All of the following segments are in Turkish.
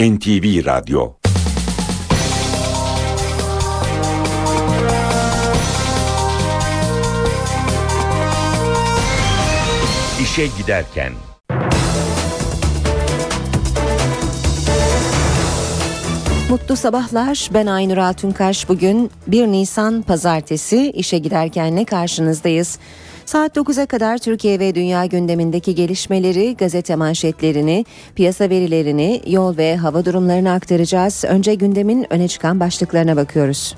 NTV Radyo İşe Giderken Mutlu sabahlar. Ben Aynur Altunkaş. Bugün 1 Nisan Pazartesi işe giderkenle karşınızdayız. Saat 9'a kadar Türkiye ve dünya gündemindeki gelişmeleri, gazete manşetlerini, piyasa verilerini, yol ve hava durumlarını aktaracağız. Önce gündemin öne çıkan başlıklarına bakıyoruz.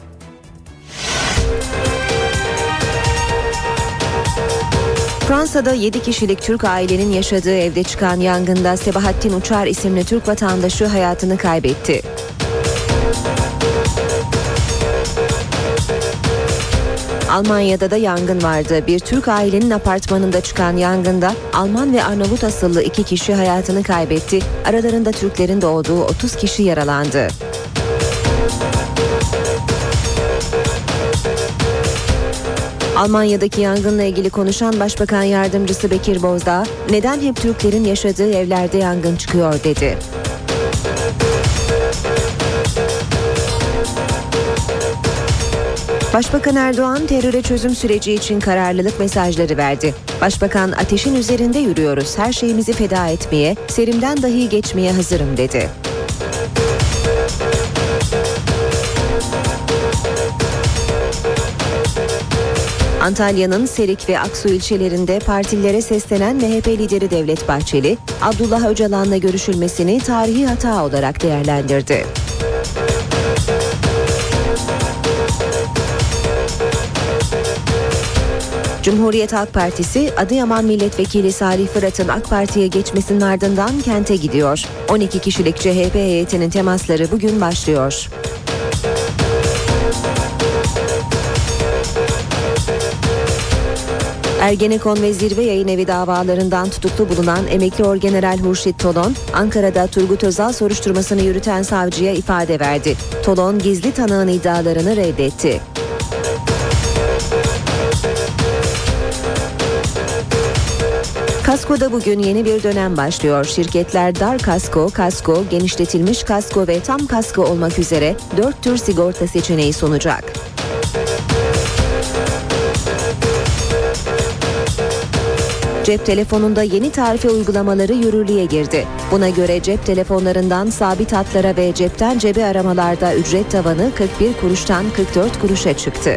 Fransa'da 7 kişilik Türk ailenin yaşadığı evde çıkan yangında Sebahattin Uçar isimli Türk vatandaşı hayatını kaybetti. Almanya'da da yangın vardı. Bir Türk ailenin apartmanında çıkan yangında Alman ve Arnavut asıllı iki kişi hayatını kaybetti. Aralarında Türklerin de olduğu 30 kişi yaralandı. Almanya'daki yangınla ilgili konuşan Başbakan Yardımcısı Bekir Bozdağ, neden hep Türklerin yaşadığı evlerde yangın çıkıyor dedi. Başbakan Erdoğan teröre çözüm süreci için kararlılık mesajları verdi. Başbakan ateşin üzerinde yürüyoruz, her şeyimizi feda etmeye, serimden dahi geçmeye hazırım dedi. Antalya'nın Serik ve Aksu ilçelerinde partilere seslenen MHP lideri Devlet Bahçeli, Abdullah Öcalan'la görüşülmesini tarihi hata olarak değerlendirdi. Cumhuriyet Halk Partisi Adıyaman Milletvekili Salih Fırat'ın AK Parti'ye geçmesinin ardından kente gidiyor. 12 kişilik CHP heyetinin temasları bugün başlıyor. Ergenekon ve Zirve Yayın Evi davalarından tutuklu bulunan emekli orgeneral Hurşit Tolon, Ankara'da Turgut Özal soruşturmasını yürüten savcıya ifade verdi. Tolon gizli tanığın iddialarını reddetti. Kasko'da bugün yeni bir dönem başlıyor. Şirketler dar kasko, kasko, genişletilmiş kasko ve tam kasko olmak üzere dört tür sigorta seçeneği sunacak. Cep telefonunda yeni tarife uygulamaları yürürlüğe girdi. Buna göre cep telefonlarından sabit hatlara ve cepten cebe aramalarda ücret tavanı 41 kuruştan 44 kuruşa çıktı.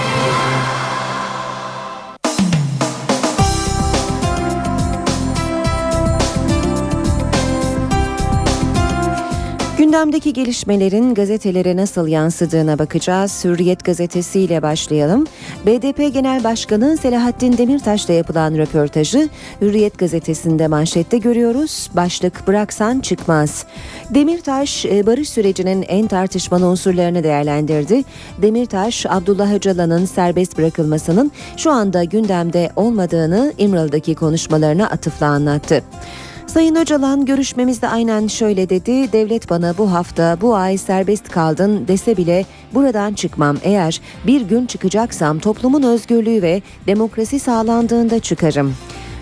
Gündemdeki gelişmelerin gazetelere nasıl yansıdığına bakacağız. Hürriyet gazetesiyle başlayalım. BDP Genel Başkanı Selahattin Demirtaş'la yapılan röportajı Hürriyet gazetesinde manşette görüyoruz. Başlık bıraksan çıkmaz. Demirtaş e, barış sürecinin en tartışmalı unsurlarını değerlendirdi. Demirtaş Abdullah Öcalan'ın serbest bırakılmasının şu anda gündemde olmadığını İmralı'daki konuşmalarına atıfla anlattı. Sayın Öcalan görüşmemizde aynen şöyle dedi. Devlet bana bu hafta bu ay serbest kaldın dese bile buradan çıkmam. Eğer bir gün çıkacaksam toplumun özgürlüğü ve demokrasi sağlandığında çıkarım.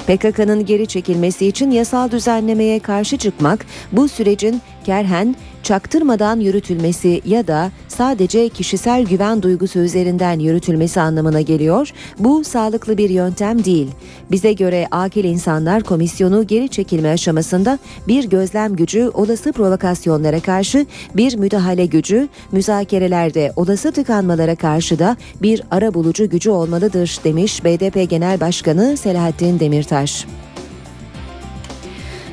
PKK'nın geri çekilmesi için yasal düzenlemeye karşı çıkmak bu sürecin kerhen çaktırmadan yürütülmesi ya da sadece kişisel güven duygusu üzerinden yürütülmesi anlamına geliyor. Bu sağlıklı bir yöntem değil. Bize göre akil insanlar komisyonu geri çekilme aşamasında bir gözlem gücü olası provokasyonlara karşı bir müdahale gücü, müzakerelerde olası tıkanmalara karşı da bir ara bulucu gücü olmalıdır demiş BDP Genel Başkanı Selahattin Demirtaş.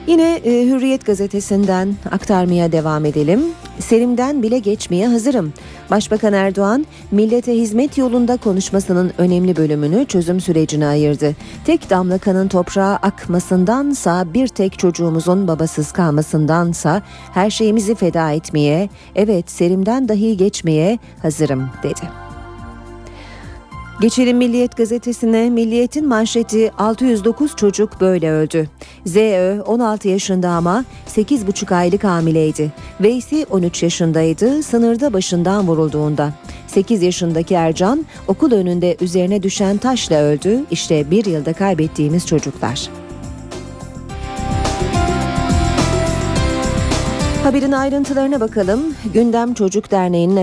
Yine e, Hürriyet gazetesinden aktarmaya devam edelim. Serimden bile geçmeye hazırım. Başbakan Erdoğan, millete hizmet yolunda konuşmasının önemli bölümünü çözüm sürecine ayırdı. Tek damla kanın toprağa akmasındansa bir tek çocuğumuzun babasız kalmasındansa her şeyimizi feda etmeye, evet serimden dahi geçmeye hazırım dedi. Geçelim Milliyet gazetesine. Milliyet'in manşeti 609 çocuk böyle öldü. ZÖ 16 yaşında ama 8,5 aylık hamileydi. Veysi 13 yaşındaydı sınırda başından vurulduğunda. 8 yaşındaki Ercan okul önünde üzerine düşen taşla öldü. İşte bir yılda kaybettiğimiz çocuklar. Haberin ayrıntılarına bakalım. Gündem Çocuk Derneği'nin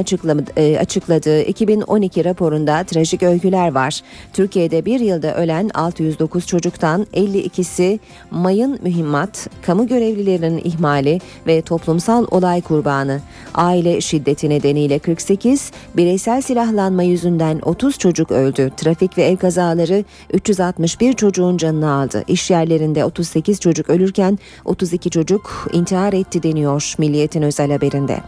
e, açıkladığı 2012 raporunda trajik öyküler var. Türkiye'de bir yılda ölen 609 çocuktan 52'si mayın mühimmat, kamu görevlilerinin ihmali ve toplumsal olay kurbanı. Aile şiddeti nedeniyle 48, bireysel silahlanma yüzünden 30 çocuk öldü. Trafik ve ev kazaları 361 çocuğun canını aldı. İş yerlerinde 38 çocuk ölürken 32 çocuk intihar etti deniyor. Milliyet'in özel haberinde.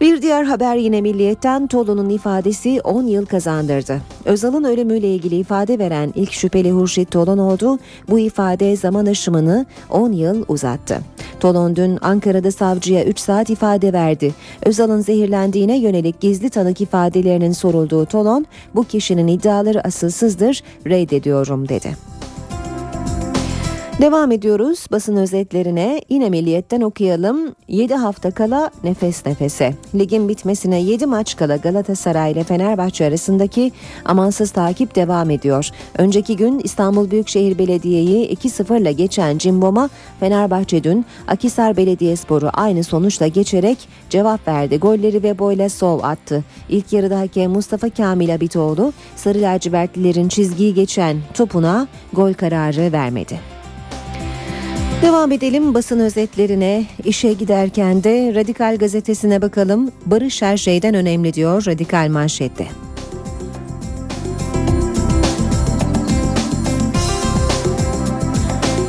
Bir diğer haber yine Milliyet'ten Tolu'nun ifadesi 10 yıl kazandırdı. Özal'ın ölümüyle ilgili ifade veren ilk şüpheli Hurşit Tolon oldu. Bu ifade zaman aşımını 10 yıl uzattı. Tolon dün Ankara'da savcıya 3 saat ifade verdi. Özal'ın zehirlendiğine yönelik gizli tanık ifadelerinin sorulduğu Tolon, bu kişinin iddiaları asılsızdır, reddediyorum dedi. Devam ediyoruz basın özetlerine. Yine Milliyet'ten okuyalım. 7 hafta kala nefes nefese. Ligin bitmesine 7 maç kala Galatasaray ile Fenerbahçe arasındaki amansız takip devam ediyor. Önceki gün İstanbul Büyükşehir Belediye'yi 2-0 ile geçen Cimbom'a Fenerbahçe dün Akisar Belediyespor'u aynı sonuçla geçerek cevap verdi. Golleri ve boyla sov attı. İlk yarıda hakem Mustafa Kamil Abitoğlu Sarı lacivertlilerin çizgiyi geçen topuna gol kararı vermedi. Devam edelim basın özetlerine. İşe giderken de Radikal gazetesine bakalım. Barış her şeyden önemli diyor Radikal manşette.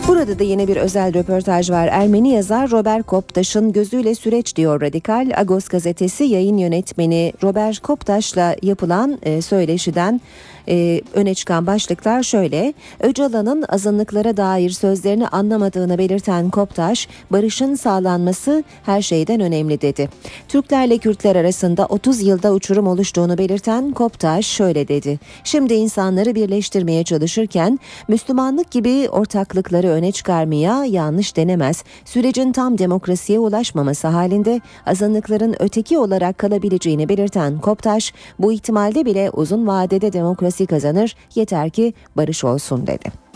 Burada da yine bir özel röportaj var. Ermeni yazar Robert Koptaş'ın gözüyle süreç diyor Radikal. Agos gazetesi yayın yönetmeni Robert Koptaş'la yapılan e, söyleşiden e, öne çıkan başlıklar şöyle. Öcalan'ın azınlıklara dair sözlerini anlamadığını belirten Koptaş, barışın sağlanması her şeyden önemli dedi. Türklerle Kürtler arasında 30 yılda uçurum oluştuğunu belirten Koptaş şöyle dedi. Şimdi insanları birleştirmeye çalışırken Müslümanlık gibi ortaklıkları öne çıkarmaya yanlış denemez. Sürecin tam demokrasiye ulaşmaması halinde azınlıkların öteki olarak kalabileceğini belirten Koptaş, bu ihtimalde bile uzun vadede demokrasi demokrasi kazanır yeter ki barış olsun dedi.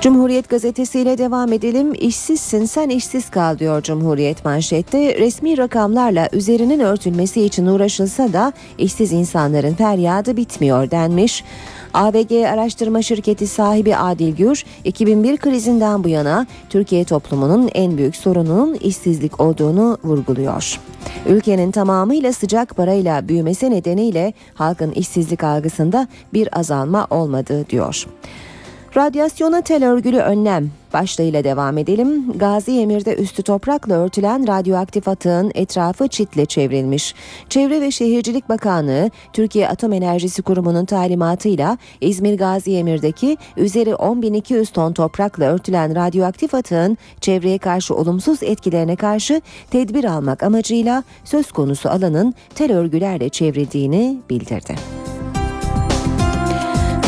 Cumhuriyet gazetesiyle devam edelim. İşsizsin sen işsiz kal diyor Cumhuriyet manşette. Resmi rakamlarla üzerinin örtülmesi için uğraşılsa da işsiz insanların feryadı bitmiyor denmiş. ABG araştırma şirketi sahibi Adil Gür, 2001 krizinden bu yana Türkiye toplumunun en büyük sorununun işsizlik olduğunu vurguluyor. Ülkenin tamamıyla sıcak parayla büyümesi nedeniyle halkın işsizlik algısında bir azalma olmadı diyor. Radyasyona tel örgülü önlem başlığıyla devam edelim. Gazi Emir'de üstü toprakla örtülen radyoaktif atığın etrafı çitle çevrilmiş. Çevre ve Şehircilik Bakanlığı, Türkiye Atom Enerjisi Kurumu'nun talimatıyla İzmir Gazi Emir'deki üzeri 10.200 ton toprakla örtülen radyoaktif atığın çevreye karşı olumsuz etkilerine karşı tedbir almak amacıyla söz konusu alanın tel örgülerle çevrildiğini bildirdi.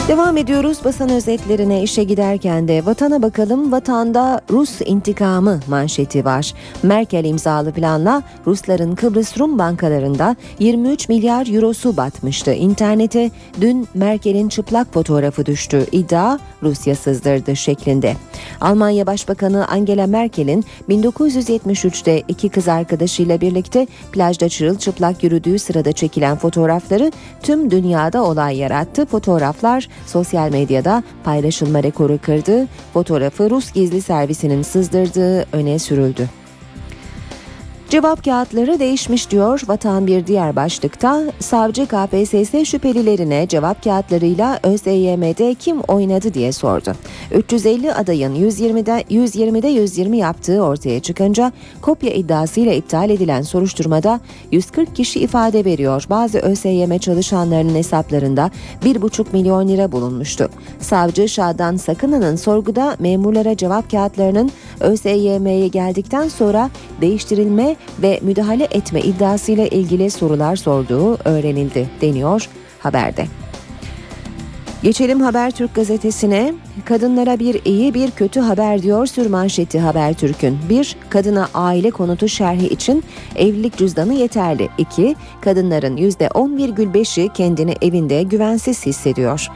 Devam ediyoruz basın özetlerine işe giderken de vatana bakalım vatanda Rus intikamı manşeti var. Merkel imzalı planla Rusların Kıbrıs Rum bankalarında 23 milyar eurosu batmıştı. İnternete dün Merkel'in çıplak fotoğrafı düştü. İddia Rusya sızdırdı şeklinde. Almanya Başbakanı Angela Merkel'in 1973'te iki kız arkadaşıyla birlikte plajda çırılçıplak yürüdüğü sırada çekilen fotoğrafları tüm dünyada olay yarattı. Fotoğraflar sosyal medyada paylaşılma rekoru kırdı. Fotoğrafı Rus gizli servisinin sızdırdığı öne sürüldü. Cevap kağıtları değişmiş diyor Vatan bir diğer başlıkta. Savcı KPSS şüphelilerine cevap kağıtlarıyla ÖSYM'de kim oynadı diye sordu. 350 adayın 120'de 120'de 120 yaptığı ortaya çıkınca kopya iddiasıyla iptal edilen soruşturmada 140 kişi ifade veriyor. Bazı ÖSYM çalışanlarının hesaplarında 1,5 milyon lira bulunmuştu. Savcı Şadan Sakını'nın sorguda memurlara cevap kağıtlarının ÖSYM'ye geldikten sonra değiştirilme ve müdahale etme iddiasıyla ilgili sorular sorduğu öğrenildi deniyor haberde. Geçelim Habertürk gazetesine. Kadınlara bir iyi bir kötü haber diyor sürmanşeti Habertürk'ün. 1. Kadına aile konutu şerhi için evlilik cüzdanı yeterli. 2. Kadınların %10,5'i kendini evinde güvensiz hissediyor.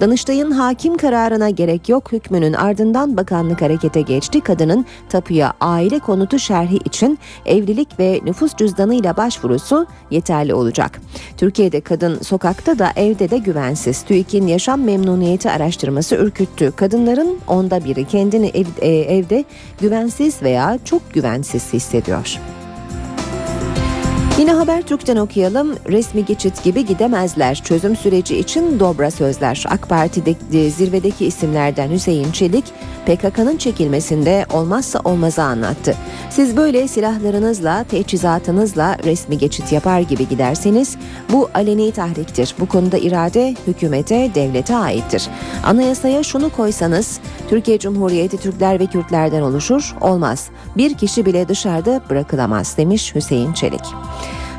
Danıştay'ın hakim kararına gerek yok hükmünün ardından bakanlık harekete geçti. Kadının tapuya aile konutu şerhi için evlilik ve nüfus cüzdanıyla başvurusu yeterli olacak. Türkiye'de kadın sokakta da evde de güvensiz. TÜİK'in yaşam memnuniyeti araştırması ürküttü. Kadınların onda biri kendini ev, e, evde güvensiz veya çok güvensiz hissediyor. Yine Habertürk'ten okuyalım. Resmi geçit gibi gidemezler. Çözüm süreci için dobra sözler. AK Parti'de zirvedeki isimlerden Hüseyin Çelik, PKK'nın çekilmesinde olmazsa olmazı anlattı. Siz böyle silahlarınızla, teçhizatınızla resmi geçit yapar gibi giderseniz bu aleni tahriktir. Bu konuda irade hükümete, devlete aittir. Anayasaya şunu koysanız Türkiye Cumhuriyeti Türkler ve Kürtlerden oluşur, olmaz. Bir kişi bile dışarıda bırakılamaz demiş Hüseyin Çelik.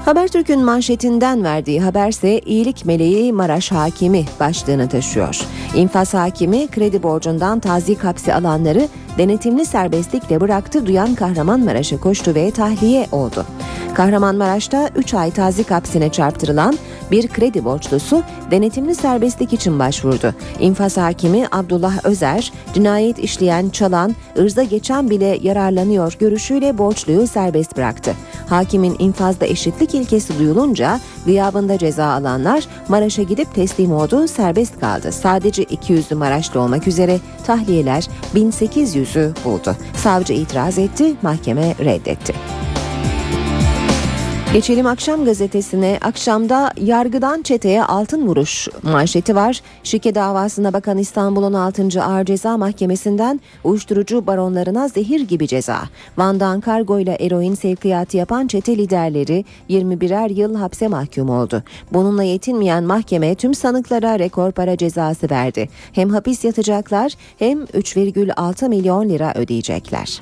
Habertürk'ün manşetinden verdiği haberse iyilik meleği Maraş hakimi başlığını taşıyor. İnfaz hakimi kredi borcundan tazik hapsi alanları denetimli serbestlikle bıraktı duyan Kahramanmaraş'a koştu ve tahliye oldu. Kahramanmaraş'ta 3 ay tazik hapsine çarptırılan bir kredi borçlusu denetimli serbestlik için başvurdu. İnfaz hakimi Abdullah Özer, cinayet işleyen, çalan, ırza geçen bile yararlanıyor görüşüyle borçluyu serbest bıraktı. Hakimin infazda eşitlik ilkesi duyulunca gıyabında ceza alanlar Maraş'a gidip teslim oldu, serbest kaldı. Sadece 200'lü Maraşlı olmak üzere tahliyeler 1800'ü buldu. Savcı itiraz etti, mahkeme reddetti. Geçelim akşam gazetesine. Akşamda yargıdan çeteye altın vuruş manşeti var. Şike davasına bakan İstanbul'un 6. Ağır Ceza Mahkemesi'nden uyuşturucu baronlarına zehir gibi ceza. Van'dan kargo ile eroin sevkiyatı yapan çete liderleri 21'er yıl hapse mahkum oldu. Bununla yetinmeyen mahkeme tüm sanıklara rekor para cezası verdi. Hem hapis yatacaklar hem 3,6 milyon lira ödeyecekler.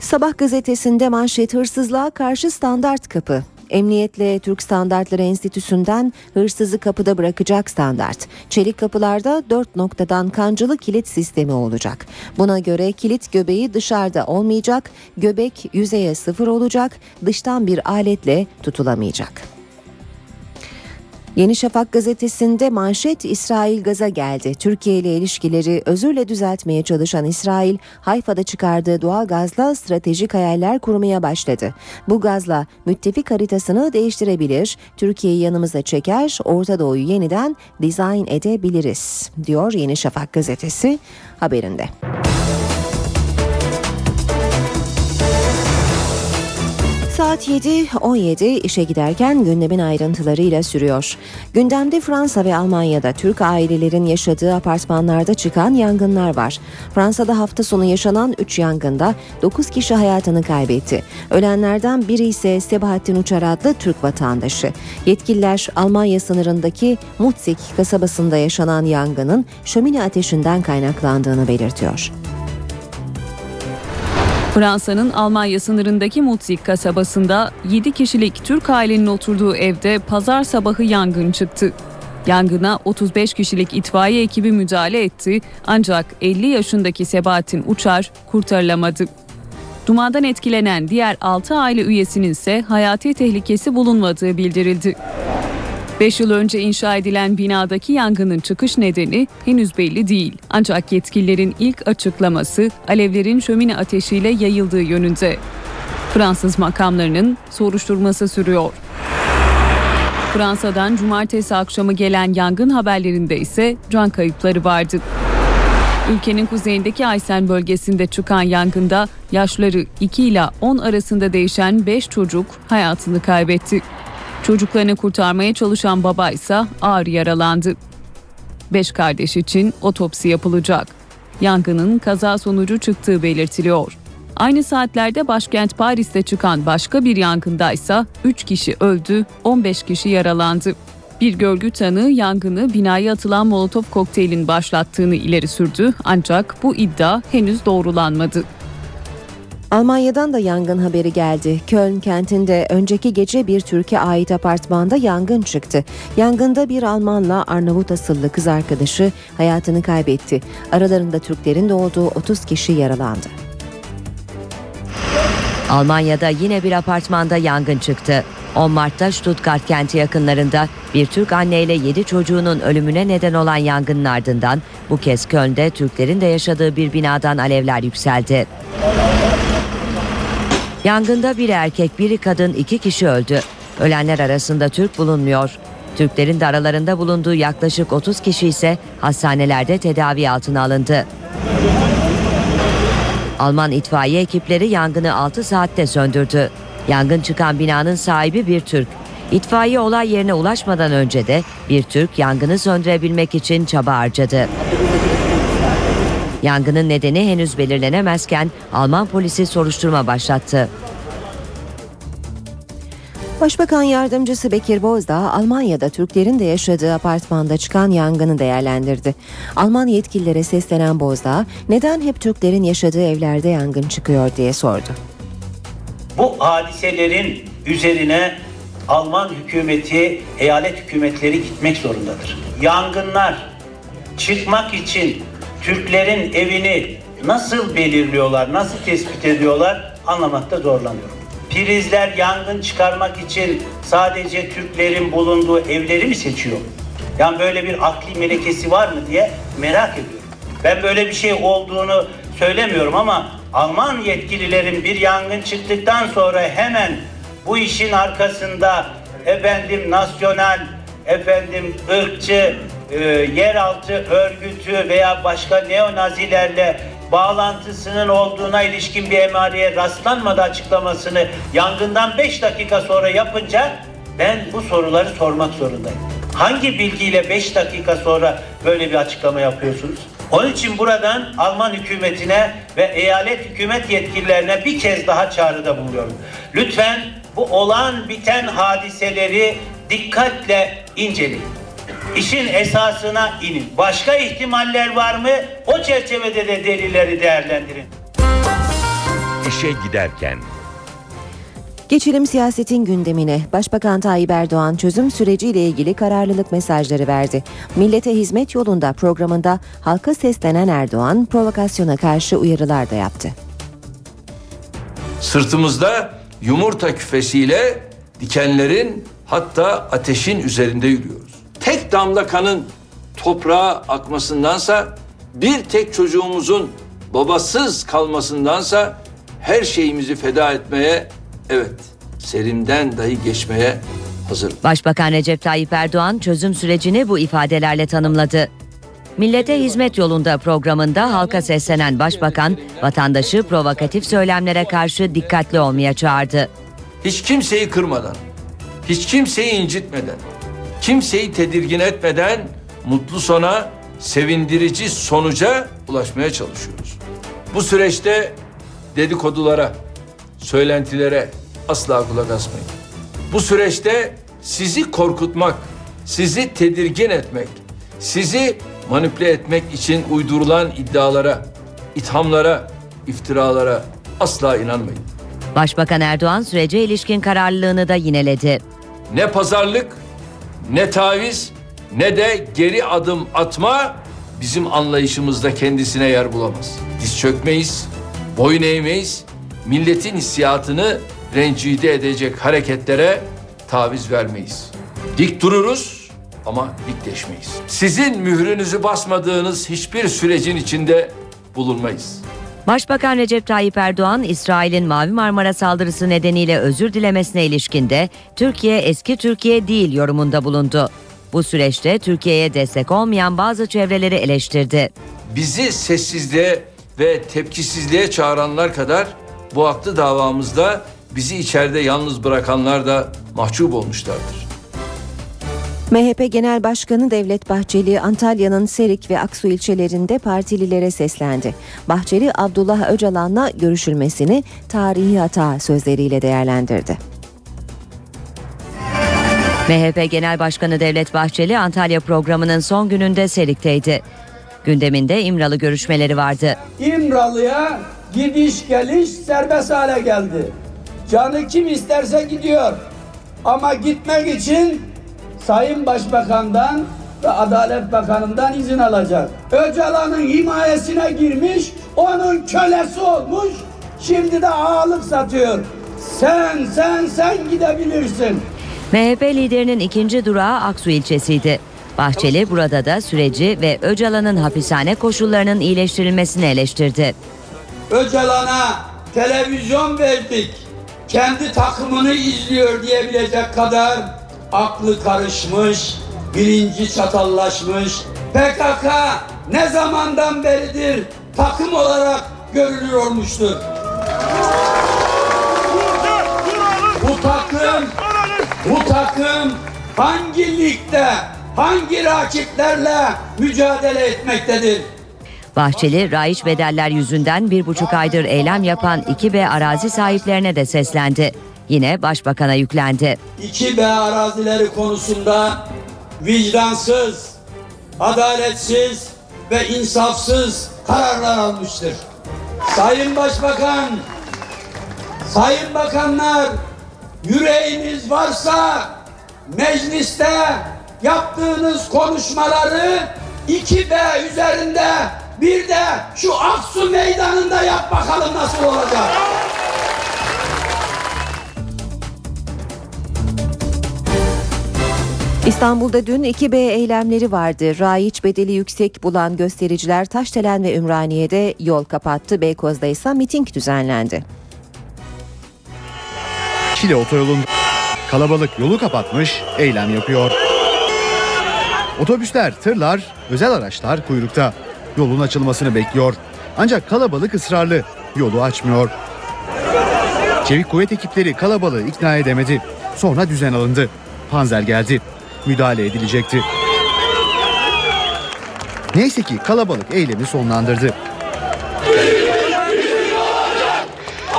Sabah gazetesinde manşet hırsızlığa karşı standart kapı. Emniyetle Türk Standartları Enstitüsü'nden hırsızı kapıda bırakacak standart. Çelik kapılarda dört noktadan kancılı kilit sistemi olacak. Buna göre kilit göbeği dışarıda olmayacak, göbek yüzeye sıfır olacak, dıştan bir aletle tutulamayacak. Yeni Şafak gazetesinde manşet İsrail gaza geldi. Türkiye ile ilişkileri özürle düzeltmeye çalışan İsrail, Hayfa'da çıkardığı doğal gazla stratejik hayaller kurmaya başladı. Bu gazla müttefik haritasını değiştirebilir, Türkiye'yi yanımıza çeker, Orta Doğu'yu yeniden dizayn edebiliriz, diyor Yeni Şafak gazetesi haberinde. Saat 7.17 işe giderken gündemin ayrıntılarıyla sürüyor. Gündemde Fransa ve Almanya'da Türk ailelerin yaşadığı apartmanlarda çıkan yangınlar var. Fransa'da hafta sonu yaşanan 3 yangında 9 kişi hayatını kaybetti. Ölenlerden biri ise Sebahattin Uçar adlı Türk vatandaşı. Yetkililer Almanya sınırındaki Mutsik kasabasında yaşanan yangının şömine ateşinden kaynaklandığını belirtiyor. Fransa'nın Almanya sınırındaki Mutsik kasabasında 7 kişilik Türk ailenin oturduğu evde pazar sabahı yangın çıktı. Yangına 35 kişilik itfaiye ekibi müdahale etti ancak 50 yaşındaki Sebahattin Uçar kurtarılamadı. Dumandan etkilenen diğer 6 aile üyesinin ise hayati tehlikesi bulunmadığı bildirildi. 5 yıl önce inşa edilen binadaki yangının çıkış nedeni henüz belli değil. Ancak yetkililerin ilk açıklaması alevlerin şömine ateşiyle yayıldığı yönünde. Fransız makamlarının soruşturması sürüyor. Fransa'dan cumartesi akşamı gelen yangın haberlerinde ise can kayıpları vardı. Ülkenin kuzeyindeki Aysen bölgesinde çıkan yangında yaşları 2 ila 10 arasında değişen 5 çocuk hayatını kaybetti. Çocuklarını kurtarmaya çalışan baba ise ağır yaralandı. Beş kardeş için otopsi yapılacak. Yangının kaza sonucu çıktığı belirtiliyor. Aynı saatlerde başkent Paris'te çıkan başka bir yangında ise 3 kişi öldü, 15 kişi yaralandı. Bir görgü tanığı yangını binaya atılan molotof kokteylin başlattığını ileri sürdü ancak bu iddia henüz doğrulanmadı. Almanya'dan da yangın haberi geldi. Köln kentinde önceki gece bir Türkiye ait apartmanda yangın çıktı. Yangında bir Almanla Arnavut asıllı kız arkadaşı hayatını kaybetti. Aralarında Türklerin de olduğu 30 kişi yaralandı. Almanya'da yine bir apartmanda yangın çıktı. 10 Mart'ta Stuttgart kenti yakınlarında bir Türk anneyle 7 çocuğunun ölümüne neden olan yangının ardından bu kez Köln'de Türklerin de yaşadığı bir binadan alevler yükseldi. Yangında bir erkek, biri kadın, iki kişi öldü. Ölenler arasında Türk bulunmuyor. Türklerin de aralarında bulunduğu yaklaşık 30 kişi ise hastanelerde tedavi altına alındı. Alman itfaiye ekipleri yangını 6 saatte söndürdü. Yangın çıkan binanın sahibi bir Türk. İtfaiye olay yerine ulaşmadan önce de bir Türk yangını söndürebilmek için çaba harcadı. Yangının nedeni henüz belirlenemezken Alman polisi soruşturma başlattı. Başbakan Yardımcısı Bekir Bozdağ, Almanya'da Türklerin de yaşadığı apartmanda çıkan yangını değerlendirdi. Alman yetkililere seslenen Bozdağ, neden hep Türklerin yaşadığı evlerde yangın çıkıyor diye sordu. Bu hadiselerin üzerine Alman hükümeti, eyalet hükümetleri gitmek zorundadır. Yangınlar çıkmak için Türklerin evini nasıl belirliyorlar, nasıl tespit ediyorlar anlamakta zorlanıyorum. Prizler yangın çıkarmak için sadece Türklerin bulunduğu evleri mi seçiyor? Yani böyle bir akli melekesi var mı diye merak ediyorum. Ben böyle bir şey olduğunu söylemiyorum ama Alman yetkililerin bir yangın çıktıktan sonra hemen bu işin arkasında efendim nasyonel, efendim ırkçı, e, yeraltı örgütü veya başka neonazilerle bağlantısının olduğuna ilişkin bir emareye rastlanmadı açıklamasını yangından 5 dakika sonra yapınca ben bu soruları sormak zorundayım. Hangi bilgiyle 5 dakika sonra böyle bir açıklama yapıyorsunuz? Onun için buradan Alman hükümetine ve eyalet hükümet yetkililerine bir kez daha çağrıda bulunuyorum. Lütfen bu olan biten hadiseleri dikkatle inceleyin. İşin esasına inin. Başka ihtimaller var mı? O çerçevede de delilleri değerlendirin. İşe giderken Geçelim siyasetin gündemine. Başbakan Tayyip Erdoğan çözüm süreciyle ilgili kararlılık mesajları verdi. Millete hizmet yolunda programında halka seslenen Erdoğan provokasyona karşı uyarılar da yaptı. Sırtımızda yumurta küfesiyle dikenlerin hatta ateşin üzerinde yürüyoruz. Tek damla kanın toprağa akmasındansa bir tek çocuğumuzun babasız kalmasındansa her şeyimizi feda etmeye evet serimden dahi geçmeye hazırım. Başbakan Recep Tayyip Erdoğan çözüm sürecini bu ifadelerle tanımladı. Millete Hizmet Yolunda programında halka seslenen başbakan vatandaşı provokatif söylemlere karşı dikkatli olmaya çağırdı. Hiç kimseyi kırmadan, hiç kimseyi incitmeden, kimseyi tedirgin etmeden mutlu sona, sevindirici sonuca ulaşmaya çalışıyoruz. Bu süreçte dedikodulara, söylentilere asla kulak asmayın. Bu süreçte sizi korkutmak, sizi tedirgin etmek, sizi manipüle etmek için uydurulan iddialara, ithamlara, iftiralara asla inanmayın. Başbakan Erdoğan sürece ilişkin kararlılığını da yineledi. Ne pazarlık, ne taviz, ne de geri adım atma bizim anlayışımızda kendisine yer bulamaz. Diz çökmeyiz, boyun eğmeyiz, milletin hissiyatını rencide edecek hareketlere taviz vermeyiz. Dik dururuz ama dikleşmeyiz. Sizin mührünüzü basmadığınız hiçbir sürecin içinde bulunmayız. Başbakan Recep Tayyip Erdoğan, İsrail'in Mavi Marmara saldırısı nedeniyle özür dilemesine ilişkinde Türkiye eski Türkiye değil yorumunda bulundu. Bu süreçte Türkiye'ye destek olmayan bazı çevreleri eleştirdi. bizi sessizliğe ve tepkisizliğe çağıranlar kadar bu haklı davamızda bizi içeride yalnız bırakanlar da mahcup olmuşlardır. MHP Genel Başkanı Devlet Bahçeli Antalya'nın Serik ve Aksu ilçelerinde partililere seslendi. Bahçeli Abdullah Öcalan'la görüşülmesini tarihi hata sözleriyle değerlendirdi. MHP Genel Başkanı Devlet Bahçeli Antalya programının son gününde Serik'teydi. Gündeminde İmralı görüşmeleri vardı. İmralı'ya gidiş geliş serbest hale geldi. Canı kim isterse gidiyor. Ama gitmek için Sayın Başbakan'dan ve Adalet Bakanı'ndan izin alacak. Öcalan'ın himayesine girmiş, onun kölesi olmuş, şimdi de ağalık satıyor. Sen, sen, sen gidebilirsin. MHP liderinin ikinci durağı Aksu ilçesiydi. Bahçeli burada da süreci ve Öcalan'ın hapishane koşullarının iyileştirilmesini eleştirdi. Öcalan'a televizyon verdik. Kendi takımını izliyor diyebilecek kadar aklı karışmış, bilinci çatallaşmış. PKK ne zamandan beridir takım olarak görülür olmuştur. Bu takım, bu takım hangi ligde, hangi rakiplerle mücadele etmektedir? Bahçeli, raiç bedeller yüzünden bir buçuk aydır eylem yapan 2B arazi sahiplerine de seslendi. Yine başbakana yüklendi. 2B arazileri konusunda vicdansız, adaletsiz ve insafsız kararlar almıştır. Sayın Başbakan, Sayın Bakanlar, yüreğiniz varsa mecliste yaptığınız konuşmaları 2B üzerinde bir de şu Aksu meydanında yap bakalım nasıl olacak. İstanbul'da dün 2B eylemleri vardı. Raiç bedeli yüksek bulan göstericiler Taşdelen ve Ümraniye'de yol kapattı. Beykoz'da ise miting düzenlendi. Şile otoyolunda kalabalık yolu kapatmış, eylem yapıyor. Otobüsler, tırlar, özel araçlar kuyrukta. Yolun açılmasını bekliyor. Ancak kalabalık ısrarlı, yolu açmıyor. Çevik kuvvet ekipleri kalabalığı ikna edemedi. Sonra düzen alındı. Panzer geldi. Müdahale edilecekti. Neyse ki kalabalık eylemi sonlandırdı.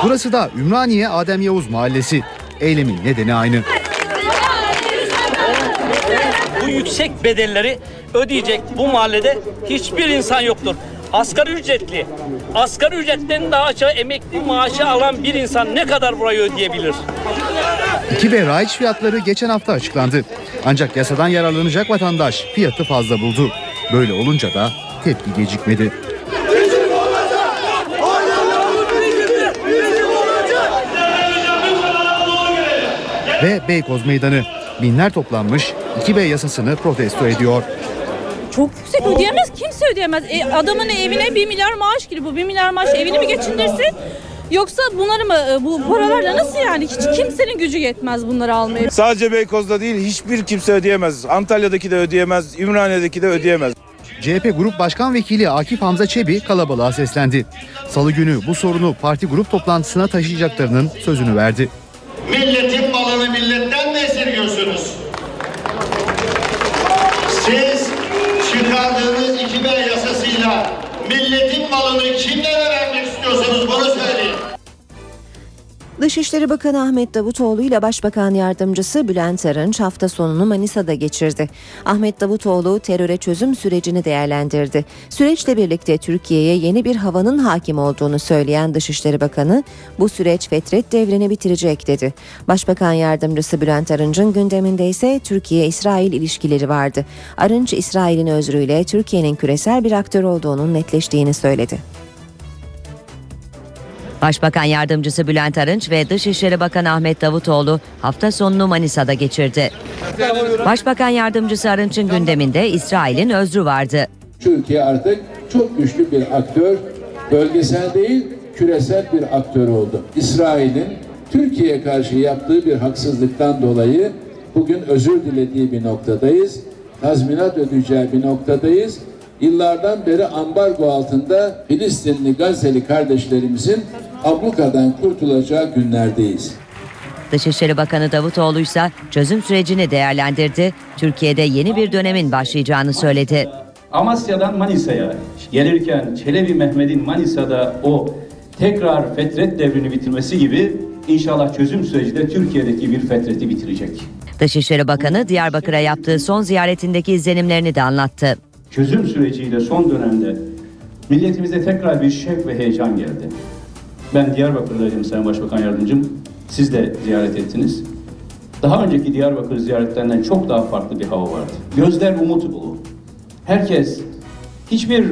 Burası da Ümraniye Adem Yavuz Mahallesi. Eylemin nedeni aynı. bu yüksek bedelleri ödeyecek bu mahallede hiçbir insan yoktur. Asgari ücretli, asgari ücretten daha aşağı emekli maaşı alan bir insan ne kadar burayı ödeyebilir? 2 ve raiç fiyatları geçen hafta açıklandı. Ancak yasadan yararlanacak vatandaş fiyatı fazla buldu. Böyle olunca da tepki gecikmedi. Ve Beykoz Meydanı. Binler toplanmış 2B yasasını protesto ediyor. Çok yüksek ödeyemez. Kimse ödeyemez. E, adamın evine bir milyar maaş giriyor. Bu bir milyar maaş evini mi geçindirsin? Yoksa bunları mı e, bu paralarla nasıl yani? Hiç kimsenin gücü yetmez bunları almaya. Sadece Beykoz'da değil hiçbir kimse ödeyemez. Antalya'daki de ödeyemez, Ümraniye'deki de ödeyemez. CHP Grup Başkan Vekili Akif Hamza Çebi kalabalığa seslendi. Salı günü bu sorunu parti grup toplantısına taşıyacaklarının sözünü verdi. Milletin malını milletten Dışişleri Bakanı Ahmet Davutoğlu ile Başbakan Yardımcısı Bülent Arınç hafta sonunu Manisa'da geçirdi. Ahmet Davutoğlu teröre çözüm sürecini değerlendirdi. Süreçle birlikte Türkiye'ye yeni bir havanın hakim olduğunu söyleyen Dışişleri Bakanı bu süreç fetret devrini bitirecek dedi. Başbakan Yardımcısı Bülent Arınç'ın gündeminde ise Türkiye-İsrail ilişkileri vardı. Arınç İsrail'in özrüyle Türkiye'nin küresel bir aktör olduğunun netleştiğini söyledi. Başbakan Yardımcısı Bülent Arınç ve Dışişleri Bakanı Ahmet Davutoğlu hafta sonunu Manisa'da geçirdi. Başbakan Yardımcısı Arınç'ın gündeminde İsrail'in özrü vardı. Türkiye artık çok güçlü bir aktör, bölgesel değil küresel bir aktör oldu. İsrail'in Türkiye'ye karşı yaptığı bir haksızlıktan dolayı bugün özür dilediği bir noktadayız. Tazminat ödeyeceği bir noktadayız. Yıllardan beri ambargo altında Filistinli Gazze'li kardeşlerimizin ablukadan kurtulacağı günlerdeyiz. Dışişleri Bakanı Davutoğlu ise çözüm sürecini değerlendirdi. Türkiye'de yeni bir dönemin başlayacağını söyledi. Amasya'dan Manisa'ya gelirken Çelebi Mehmet'in Manisa'da o tekrar fetret devrini bitirmesi gibi inşallah çözüm süreci de Türkiye'deki bir fetreti bitirecek. Dışişleri Bakanı Diyarbakır'a yaptığı son ziyaretindeki izlenimlerini de anlattı. Çözüm süreciyle son dönemde milletimize tekrar bir şevk ve heyecan geldi. Ben Diyarbakır'daydım Sayın Başbakan Yardımcım. Siz de ziyaret ettiniz. Daha önceki Diyarbakır ziyaretlerinden çok daha farklı bir hava vardı. Gözler umut dolu. Herkes hiçbir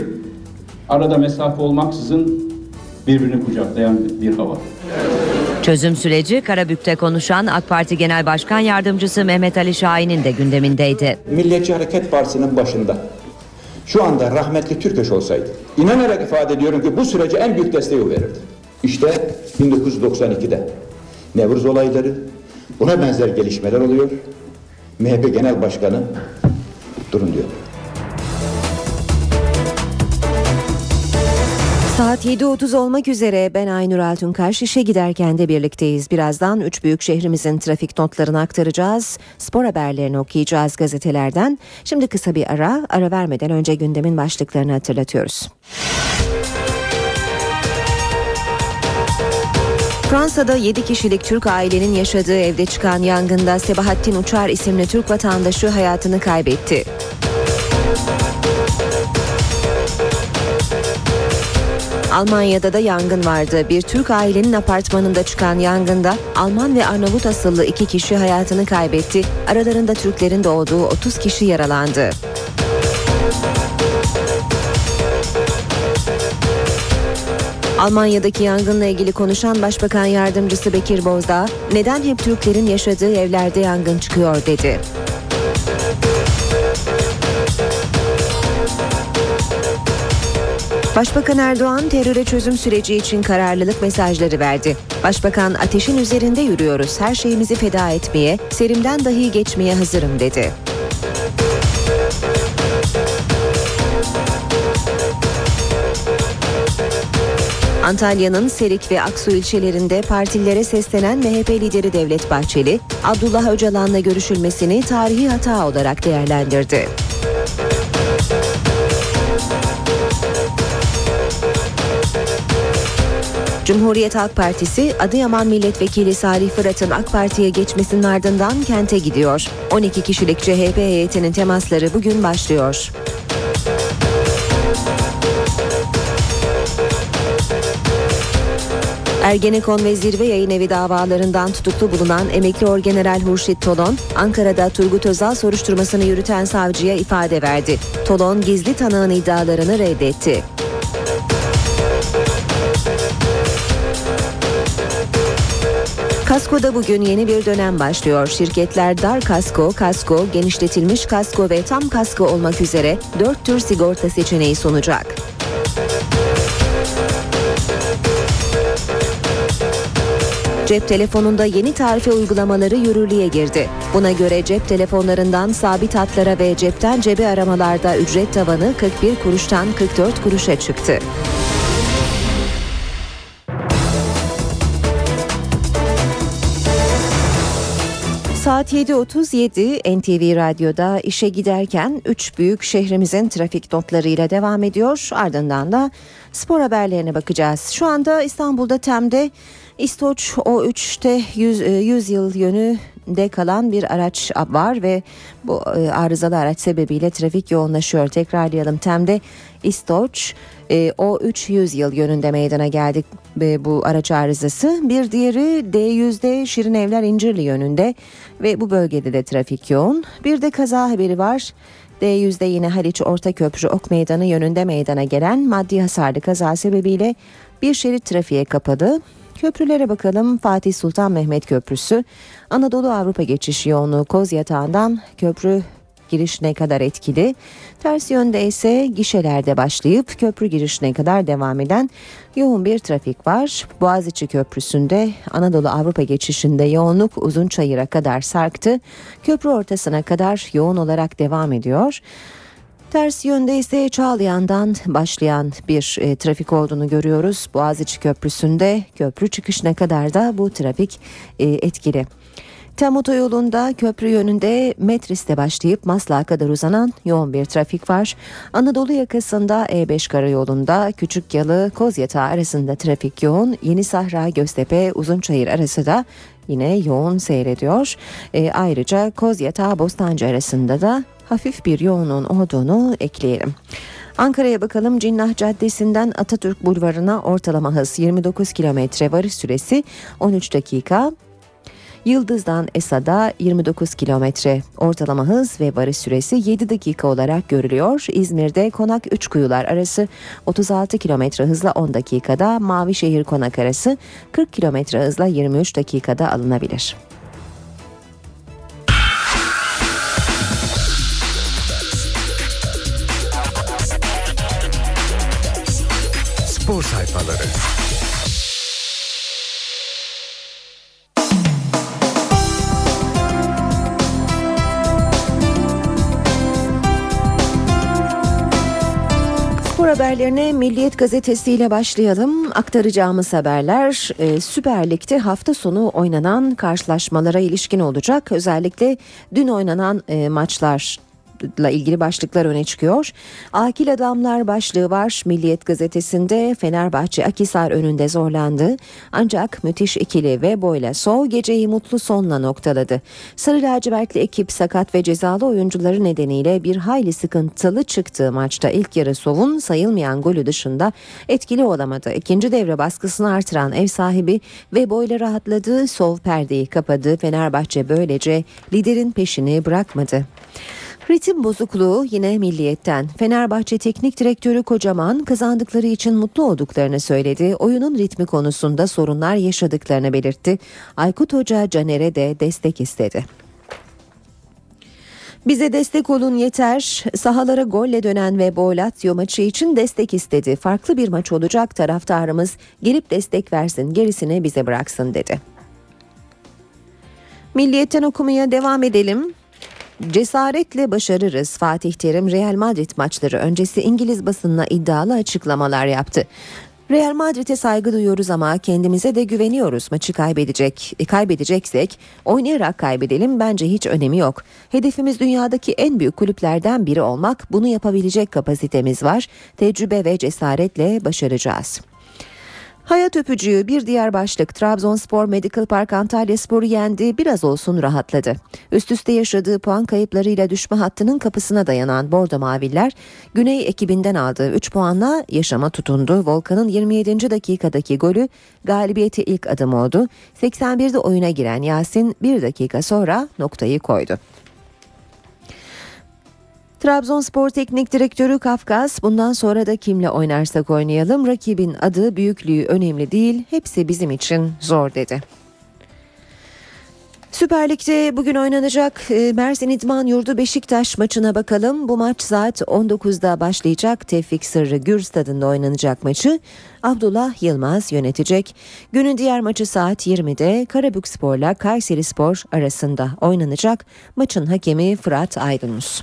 arada mesafe olmaksızın birbirini kucaklayan bir hava. Çözüm süreci Karabük'te konuşan AK Parti Genel Başkan Yardımcısı Mehmet Ali Şahin'in de gündemindeydi. Milliyetçi Hareket Partisi'nin başında şu anda rahmetli Türkeş olsaydı inanarak ifade ediyorum ki bu sürece en büyük desteği o verirdi. İşte 1992'de Nevruz olayları buna benzer gelişmeler oluyor. MHP Genel Başkanı durun diyor. Saat 7.30 olmak üzere ben Aynur Altunkaş işe giderken de birlikteyiz. Birazdan üç büyük şehrimizin trafik notlarını aktaracağız. Spor haberlerini okuyacağız gazetelerden. Şimdi kısa bir ara, ara vermeden önce gündemin başlıklarını hatırlatıyoruz. Fransa'da 7 kişilik Türk ailenin yaşadığı evde çıkan yangında Sebahattin Uçar isimli Türk vatandaşı hayatını kaybetti. Almanya'da da yangın vardı. Bir Türk ailenin apartmanında çıkan yangında Alman ve Arnavut asıllı iki kişi hayatını kaybetti. Aralarında Türklerin de olduğu 30 kişi yaralandı. Almanya'daki yangınla ilgili konuşan Başbakan Yardımcısı Bekir Bozdağ, neden hep Türklerin yaşadığı evlerde yangın çıkıyor dedi. Başbakan Erdoğan teröre çözüm süreci için kararlılık mesajları verdi. Başbakan ateşin üzerinde yürüyoruz, her şeyimizi feda etmeye, serimden dahi geçmeye hazırım dedi. Antalya'nın Serik ve Aksu ilçelerinde partilere seslenen MHP lideri Devlet Bahçeli, Abdullah Öcalan'la görüşülmesini tarihi hata olarak değerlendirdi. Cumhuriyet Halk Partisi Adıyaman Milletvekili Salih Fırat'ın AK Parti'ye geçmesinin ardından kente gidiyor. 12 kişilik CHP heyetinin temasları bugün başlıyor. Ergenekon ve Zirve Yayın Evi davalarından tutuklu bulunan emekli orgeneral Hurşit Tolon, Ankara'da Turgut Özal soruşturmasını yürüten savcıya ifade verdi. Tolon gizli tanığın iddialarını reddetti. Kasko'da bugün yeni bir dönem başlıyor. Şirketler dar kasko, kasko, genişletilmiş kasko ve tam kasko olmak üzere dört tür sigorta seçeneği sunacak. Cep telefonunda yeni tarife uygulamaları yürürlüğe girdi. Buna göre cep telefonlarından sabit hatlara ve cepten cebe aramalarda ücret tavanı 41 kuruştan 44 kuruşa çıktı. Saat 7.37 NTV Radyo'da işe giderken 3 büyük şehrimizin trafik notlarıyla devam ediyor. Ardından da spor haberlerine bakacağız. Şu anda İstanbul'da Tem'de İstoç O3'te 100, 100 yıl yönünde kalan bir araç var ve bu arızalı araç sebebiyle trafik yoğunlaşıyor. Tekrarlayalım Tem'de İstoç O3 100 yıl yönünde meydana geldi bu araç arızası. Bir diğeri D100'de Şirin Evler İncirli yönünde ve bu bölgede de trafik yoğun. Bir de kaza haberi var. D100'de yine Haliç Orta Köprü Ok Meydanı yönünde meydana gelen maddi hasarlı kaza sebebiyle bir şerit trafiğe kapalı. Köprülere bakalım. Fatih Sultan Mehmet Köprüsü, Anadolu Avrupa geçiş yoğunluğu Koz Yatağı'ndan köprü girişine kadar etkili. Ters yönde ise gişelerde başlayıp köprü girişine kadar devam eden yoğun bir trafik var. Boğaziçi Köprüsü'nde Anadolu Avrupa geçişinde yoğunluk Uzunçayır'a kadar sarktı. Köprü ortasına kadar yoğun olarak devam ediyor. Ters yönde ise Çağlayan'dan başlayan bir e, trafik olduğunu görüyoruz. Boğaziçi Köprüsü'nde köprü çıkışına kadar da bu trafik e, etkili. Tem otoyolunda köprü yönünde Metris'te başlayıp Maslak'a kadar uzanan yoğun bir trafik var. Anadolu yakasında E5 karayolunda Küçük Yalı Kozyatağı arasında trafik yoğun. Yeni Sahra Göztepe Uzunçayır arası da yine yoğun seyrediyor. E, ayrıca Kozyatağı Bostancı arasında da hafif bir yoğunluğun olduğunu ekleyelim. Ankara'ya bakalım Cinnah Caddesi'nden Atatürk Bulvarı'na ortalama hız 29 kilometre varış süresi 13 dakika. Yıldız'dan Esad'a 29 kilometre ortalama hız ve varış süresi 7 dakika olarak görülüyor. İzmir'de Konak Üçkuyular arası 36 kilometre hızla 10 dakikada, Mavişehir Konak arası 40 kilometre hızla 23 dakikada alınabilir. Spor sayfaları. Haberlerine Milliyet Gazetesi ile başlayalım. Aktaracağımız haberler e, Süper Lig'de hafta sonu oynanan karşılaşmalara ilişkin olacak. Özellikle dün oynanan e, maçlar ile ilgili başlıklar öne çıkıyor. Akil adamlar başlığı var. Milliyet gazetesinde Fenerbahçe Akisar önünde zorlandı. Ancak müthiş ikili ve boyla Sov geceyi mutlu sonla noktaladı. Sarı lacivertli ekip sakat ve cezalı oyuncuları nedeniyle bir hayli sıkıntılı çıktığı maçta ilk yarı Sov'un sayılmayan golü dışında etkili olamadı. İkinci devre baskısını artıran ev sahibi ve boyla rahatladığı Sov perdeyi kapadı. Fenerbahçe böylece liderin peşini bırakmadı. Ritim bozukluğu yine milliyetten. Fenerbahçe Teknik Direktörü Kocaman kazandıkları için mutlu olduklarını söyledi. Oyunun ritmi konusunda sorunlar yaşadıklarını belirtti. Aykut Hoca Caner'e de destek istedi. Bize destek olun yeter. Sahalara golle dönen ve Bolatio maçı için destek istedi. Farklı bir maç olacak taraftarımız gelip destek versin gerisini bize bıraksın dedi. Milliyetten okumaya devam edelim. Cesaretle başarırız. Fatih Terim Real Madrid maçları öncesi İngiliz basınına iddialı açıklamalar yaptı. Real Madrid'e saygı duyuyoruz ama kendimize de güveniyoruz. Maçı kaybedecek, e, kaybedeceksek oynayarak kaybedelim bence hiç önemi yok. Hedefimiz dünyadaki en büyük kulüplerden biri olmak. Bunu yapabilecek kapasitemiz var. Tecrübe ve cesaretle başaracağız. Hayat öpücüğü bir diğer başlık Trabzonspor Medical Park Antalya Spor'u yendi biraz olsun rahatladı. Üst üste yaşadığı puan kayıplarıyla düşme hattının kapısına dayanan Bordo Maviller Güney ekibinden aldığı 3 puanla yaşama tutundu. Volkan'ın 27. dakikadaki golü galibiyete ilk adım oldu. 81'de oyuna giren Yasin bir dakika sonra noktayı koydu. Trabzonspor Teknik Direktörü Kafkas bundan sonra da kimle oynarsak oynayalım rakibin adı büyüklüğü önemli değil hepsi bizim için zor dedi. Süper Lig'de bugün oynanacak e, Mersin İdman Yurdu Beşiktaş maçına bakalım. Bu maç saat 19'da başlayacak. Tevfik Sırrı Gür stadında oynanacak maçı Abdullah Yılmaz yönetecek. Günün diğer maçı saat 20'de Karabük Spor'la Kayseri Spor arasında oynanacak. Maçın hakemi Fırat Aydınus.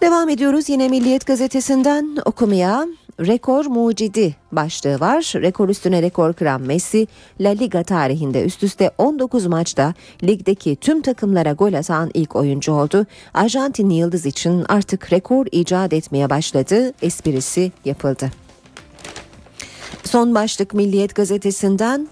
Devam ediyoruz yine Milliyet gazetesinden okumaya. Rekor mucidi başlığı var. Rekor üstüne rekor kıran Messi, La Liga tarihinde üst üste 19 maçta ligdeki tüm takımlara gol atan ilk oyuncu oldu. Arjantinli yıldız için artık rekor icat etmeye başladı. Esprisi yapıldı. Son başlık Milliyet gazetesinden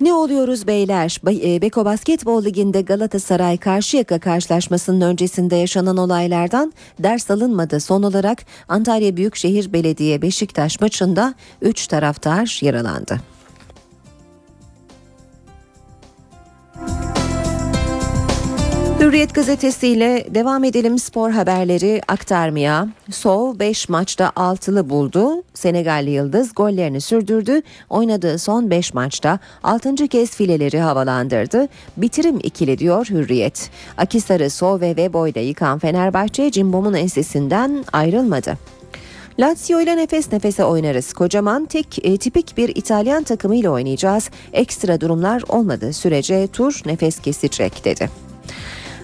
ne oluyoruz beyler? Be- e, Beko Basketbol Ligi'nde Galatasaray Karşıyaka karşılaşmasının öncesinde yaşanan olaylardan ders alınmadı. Son olarak Antalya Büyükşehir Belediye Beşiktaş maçında 3 taraftar yaralandı. Hürriyet gazetesiyle devam edelim spor haberleri aktarmaya. Sov 5 maçta altılı buldu. Senegalli Yıldız gollerini sürdürdü. Oynadığı son 5 maçta 6. kez fileleri havalandırdı. Bitirim ikili diyor Hürriyet. Akisar'ı Sov ve Veboy'da yıkan Fenerbahçe Cimbom'un ensesinden ayrılmadı. Lazio ile nefes nefese oynarız. Kocaman tek e, tipik bir İtalyan takımıyla oynayacağız. Ekstra durumlar olmadığı sürece tur nefes kesecek dedi.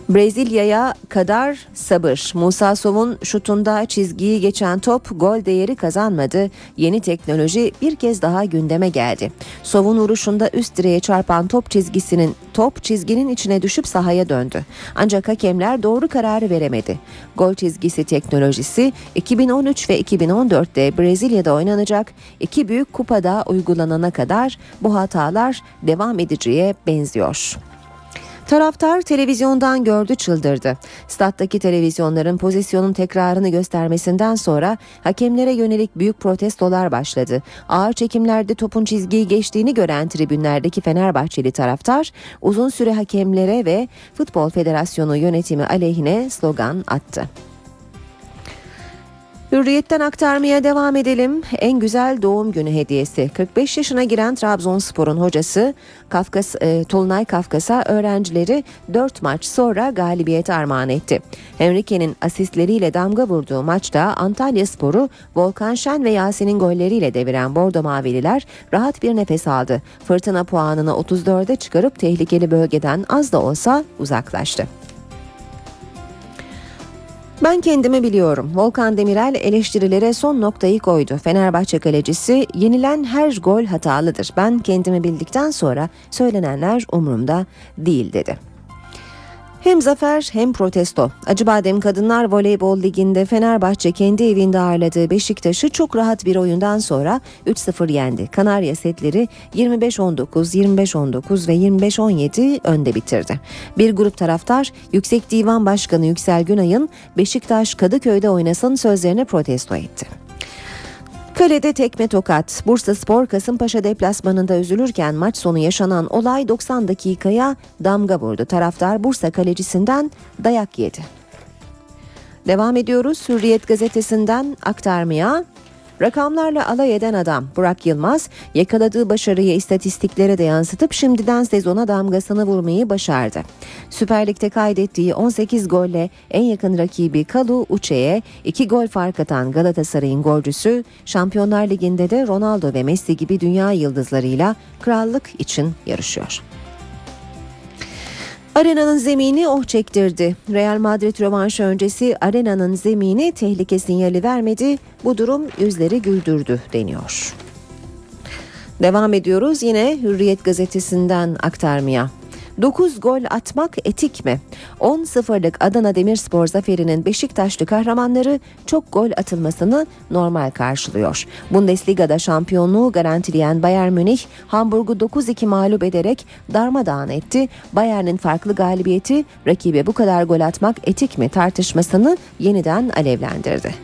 Brezilya'ya kadar sabır. Musa Sov'un şutunda çizgiyi geçen top gol değeri kazanmadı. Yeni teknoloji bir kez daha gündeme geldi. Sov'un vuruşunda üst direğe çarpan top çizgisinin top çizginin içine düşüp sahaya döndü. Ancak hakemler doğru kararı veremedi. Gol çizgisi teknolojisi 2013 ve 2014'te Brezilya'da oynanacak iki büyük kupada uygulanana kadar bu hatalar devam edeceğe benziyor. Taraftar televizyondan gördü çıldırdı. Stat'taki televizyonların pozisyonun tekrarını göstermesinden sonra hakemlere yönelik büyük protestolar başladı. Ağır çekimlerde topun çizgiyi geçtiğini gören tribünlerdeki Fenerbahçeli taraftar uzun süre hakemlere ve Futbol Federasyonu yönetimi aleyhine slogan attı. Hürriyetten aktarmaya devam edelim. En güzel doğum günü hediyesi. 45 yaşına giren Trabzonspor'un hocası Kafkas, e, Tolunay Kafkas'a öğrencileri 4 maç sonra galibiyet armağan etti. Henrique'nin asistleriyle damga vurduğu maçta Antalya Sporu Volkan Şen ve Yasin'in golleriyle deviren Bordo Mavililer rahat bir nefes aldı. Fırtına puanını 34'e çıkarıp tehlikeli bölgeden az da olsa uzaklaştı. Ben kendimi biliyorum. Volkan Demirel eleştirilere son noktayı koydu. Fenerbahçe kalecisi yenilen her gol hatalıdır. Ben kendimi bildikten sonra söylenenler umurumda değil dedi. Hem zafer hem protesto. Acıbadem Kadınlar Voleybol Ligi'nde Fenerbahçe kendi evinde ağırladığı Beşiktaş'ı çok rahat bir oyundan sonra 3-0 yendi. Kanarya setleri 25-19, 25-19 ve 25-17 önde bitirdi. Bir grup taraftar Yüksek Divan Başkanı Yüksel Günay'ın Beşiktaş Kadıköy'de oynasın sözlerine protesto etti. Kalede tekme tokat. Bursa Spor Kasımpaşa deplasmanında üzülürken maç sonu yaşanan olay 90 dakikaya damga vurdu. Taraftar Bursa kalecisinden dayak yedi. Devam ediyoruz Hürriyet gazetesinden aktarmaya. Rakamlarla alay eden adam Burak Yılmaz yakaladığı başarıyı istatistiklere de yansıtıp şimdiden sezona damgasını vurmayı başardı. Süper Lig'de kaydettiği 18 golle en yakın rakibi Kalu Uçe'ye 2 gol fark atan Galatasaray'ın golcüsü Şampiyonlar Ligi'nde de Ronaldo ve Messi gibi dünya yıldızlarıyla krallık için yarışıyor. Arenanın zemini oh çektirdi. Real Madrid rövanşı öncesi arenanın zemini tehlike sinyali vermedi. Bu durum yüzleri güldürdü deniyor. Devam ediyoruz yine Hürriyet gazetesinden aktarmaya. 9 gol atmak etik mi? 10-0'lık Adana Demirspor zaferinin Beşiktaşlı kahramanları çok gol atılmasını normal karşılıyor. Bundesliga'da şampiyonluğu garantileyen Bayern Münih Hamburg'u 9-2 mağlup ederek darmadağın etti. Bayern'in farklı galibiyeti rakibe bu kadar gol atmak etik mi tartışmasını yeniden alevlendirdi.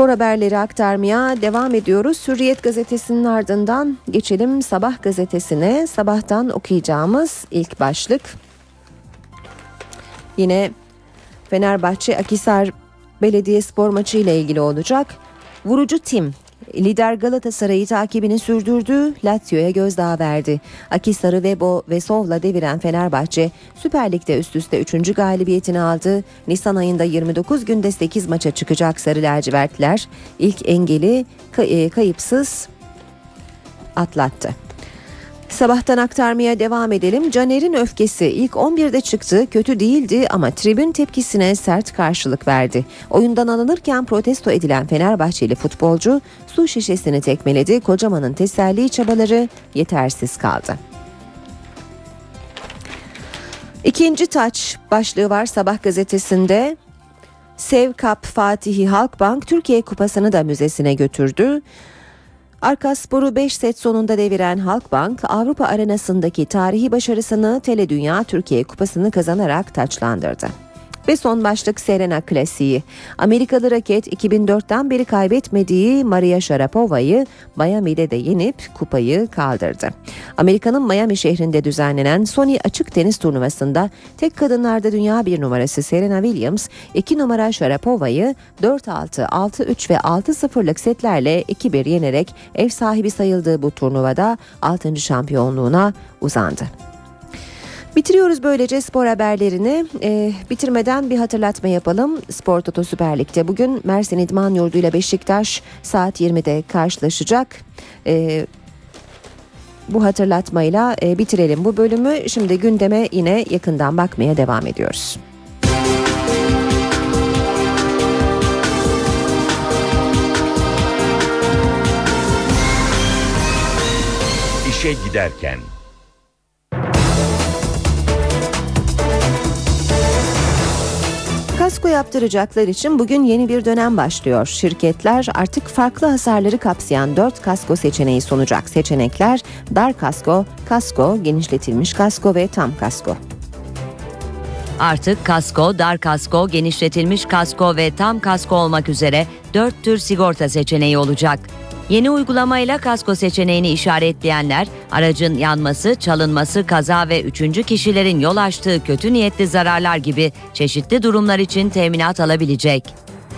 Spor haberleri aktarmaya devam ediyoruz. Hürriyet gazetesinin ardından geçelim Sabah gazetesine. Sabahtan okuyacağımız ilk başlık. Yine Fenerbahçe Akisar Belediye Spor maçı ile ilgili olacak. Vurucu tim Lider Galatasaray'ı takibini sürdürdü, Lazio'ya gözdağı verdi. Akisar'ı Vebo ve Sov'la deviren Fenerbahçe Süper Lig'de üst üste 3. galibiyetini aldı. Nisan ayında 29 günde 8 maça çıkacak Sarı Lacivertler ilk engeli e, kayıpsız atlattı. Sabahtan aktarmaya devam edelim. Caner'in öfkesi ilk 11'de çıktı, kötü değildi ama tribün tepkisine sert karşılık verdi. Oyundan alınırken protesto edilen Fenerbahçeli futbolcu su şişesini tekmeledi. Kocaman'ın teselli çabaları yetersiz kaldı. İkinci taç başlığı var Sabah gazetesinde. Sev Cup Fatihi Halkbank Türkiye Kupası'nı da müzesine götürdü. Arkaspor'u 5 set sonunda deviren Halkbank, Avrupa arenasındaki tarihi başarısını Tele Dünya Türkiye Kupası'nı kazanarak taçlandırdı. Ve son başlık Serena Klasiği. Amerikalı raket 2004'ten beri kaybetmediği Maria Sharapova'yı Miami'de de yenip kupayı kaldırdı. Amerika'nın Miami şehrinde düzenlenen Sony açık tenis turnuvasında tek kadınlarda dünya bir numarası Serena Williams 2 numara Sharapova'yı 4-6, 6-3 ve 6-0'lık setlerle 2-1 yenerek ev sahibi sayıldığı bu turnuvada 6. şampiyonluğuna uzandı. Bitiriyoruz böylece spor haberlerini. Ee, bitirmeden bir hatırlatma yapalım. Spor Toto Süper Lig'de bugün Mersin İdman Yurdu ile Beşiktaş saat 20'de karşılaşacak. Ee, bu hatırlatmayla e, bitirelim bu bölümü. Şimdi gündeme yine yakından bakmaya devam ediyoruz. İşe giderken Kasko yaptıracaklar için bugün yeni bir dönem başlıyor. Şirketler artık farklı hasarları kapsayan 4 kasko seçeneği sunacak. Seçenekler dar kasko, kasko, genişletilmiş kasko ve tam kasko. Artık kasko, dar kasko, genişletilmiş kasko ve tam kasko olmak üzere 4 tür sigorta seçeneği olacak. Yeni uygulamayla kasko seçeneğini işaretleyenler aracın yanması, çalınması, kaza ve üçüncü kişilerin yol açtığı kötü niyetli zararlar gibi çeşitli durumlar için teminat alabilecek.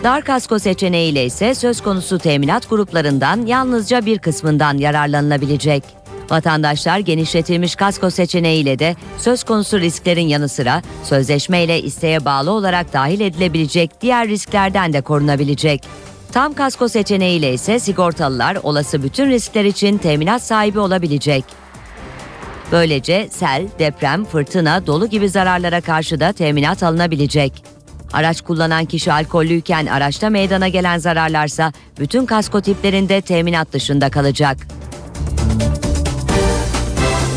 Dar kasko seçeneğiyle ise söz konusu teminat gruplarından yalnızca bir kısmından yararlanılabilecek. Vatandaşlar genişletilmiş kasko seçeneğiyle de söz konusu risklerin yanı sıra sözleşmeyle isteğe bağlı olarak dahil edilebilecek diğer risklerden de korunabilecek. Tam kasko seçeneğiyle ise sigortalılar olası bütün riskler için teminat sahibi olabilecek. Böylece sel, deprem, fırtına, dolu gibi zararlara karşı da teminat alınabilecek. Araç kullanan kişi alkollüyken araçta meydana gelen zararlarsa bütün kasko tiplerinde teminat dışında kalacak.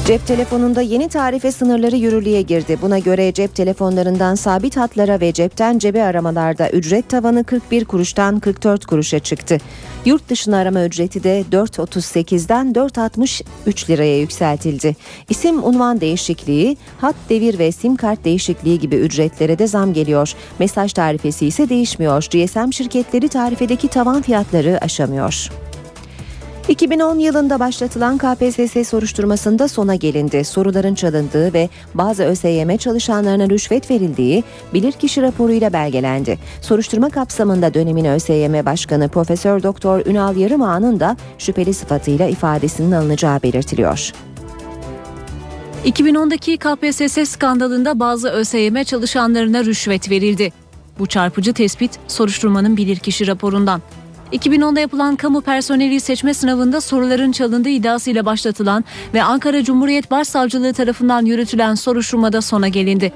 Cep telefonunda yeni tarife sınırları yürürlüğe girdi. Buna göre cep telefonlarından sabit hatlara ve cepten cebe aramalarda ücret tavanı 41 kuruştan 44 kuruşa çıktı. Yurt dışına arama ücreti de 4.38'den 4.63 liraya yükseltildi. İsim unvan değişikliği, hat devir ve sim kart değişikliği gibi ücretlere de zam geliyor. Mesaj tarifesi ise değişmiyor. GSM şirketleri tarifedeki tavan fiyatları aşamıyor. 2010 yılında başlatılan KPSS soruşturmasında sona gelindi. Soruların çalındığı ve bazı ÖSYM çalışanlarına rüşvet verildiği bilirkişi raporuyla belgelendi. Soruşturma kapsamında dönemin ÖSYM Başkanı Profesör Doktor Ünal Yarımağa'nın da şüpheli sıfatıyla ifadesinin alınacağı belirtiliyor. 2010'daki KPSS skandalında bazı ÖSYM çalışanlarına rüşvet verildi. Bu çarpıcı tespit soruşturmanın bilirkişi raporundan. 2010'da yapılan kamu personeli seçme sınavında soruların çalındığı iddiasıyla başlatılan ve Ankara Cumhuriyet Başsavcılığı tarafından yürütülen soruşturmada sona gelindi.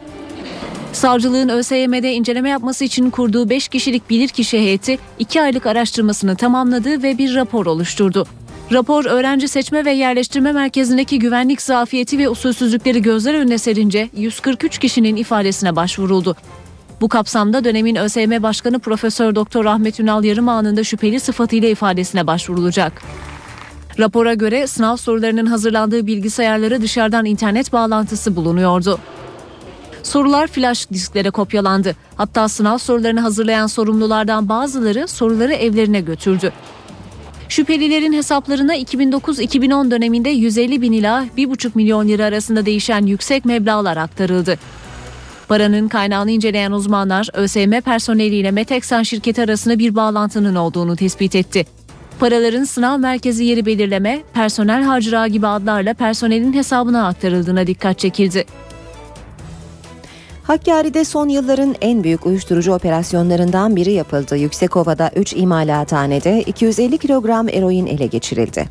Savcılığın ÖSYM'de inceleme yapması için kurduğu 5 kişilik bilirkişi heyeti 2 aylık araştırmasını tamamladı ve bir rapor oluşturdu. Rapor öğrenci seçme ve yerleştirme merkezindeki güvenlik zafiyeti ve usulsüzlükleri gözler önüne serince 143 kişinin ifadesine başvuruldu. Bu kapsamda dönemin ÖSYM Başkanı Profesör Doktor Ahmet Ünal Yarımağ'ın da şüpheli sıfatıyla ifadesine başvurulacak. Rapora göre sınav sorularının hazırlandığı bilgisayarlara dışarıdan internet bağlantısı bulunuyordu. Sorular flash disklere kopyalandı. Hatta sınav sorularını hazırlayan sorumlulardan bazıları soruları evlerine götürdü. Şüphelilerin hesaplarına 2009-2010 döneminde 150 bin ila 1,5 milyon lira arasında değişen yüksek meblağlar aktarıldı. Paranın kaynağını inceleyen uzmanlar ÖSYM personeliyle Meteksan şirketi arasında bir bağlantının olduğunu tespit etti. Paraların sınav merkezi yeri belirleme, personel harcırağı gibi adlarla personelin hesabına aktarıldığına dikkat çekildi. Hakkari'de son yılların en büyük uyuşturucu operasyonlarından biri yapıldı. Yüksekova'da 3 imalathanede 250 kilogram eroin ele geçirildi.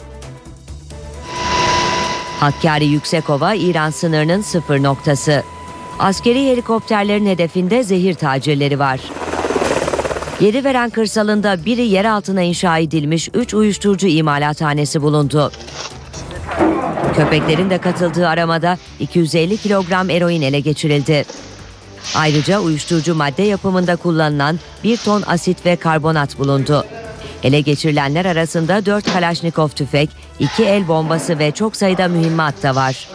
Hakkari Yüksekova İran sınırının sıfır noktası. Askeri helikopterlerin hedefinde zehir tacirleri var. Yeri veren kırsalında biri yer altına inşa edilmiş 3 uyuşturucu imalathanesi bulundu. Köpeklerin de katıldığı aramada 250 kilogram eroin ele geçirildi. Ayrıca uyuşturucu madde yapımında kullanılan bir ton asit ve karbonat bulundu. Ele geçirilenler arasında 4 Kalaşnikov tüfek, 2 el bombası ve çok sayıda mühimmat da var.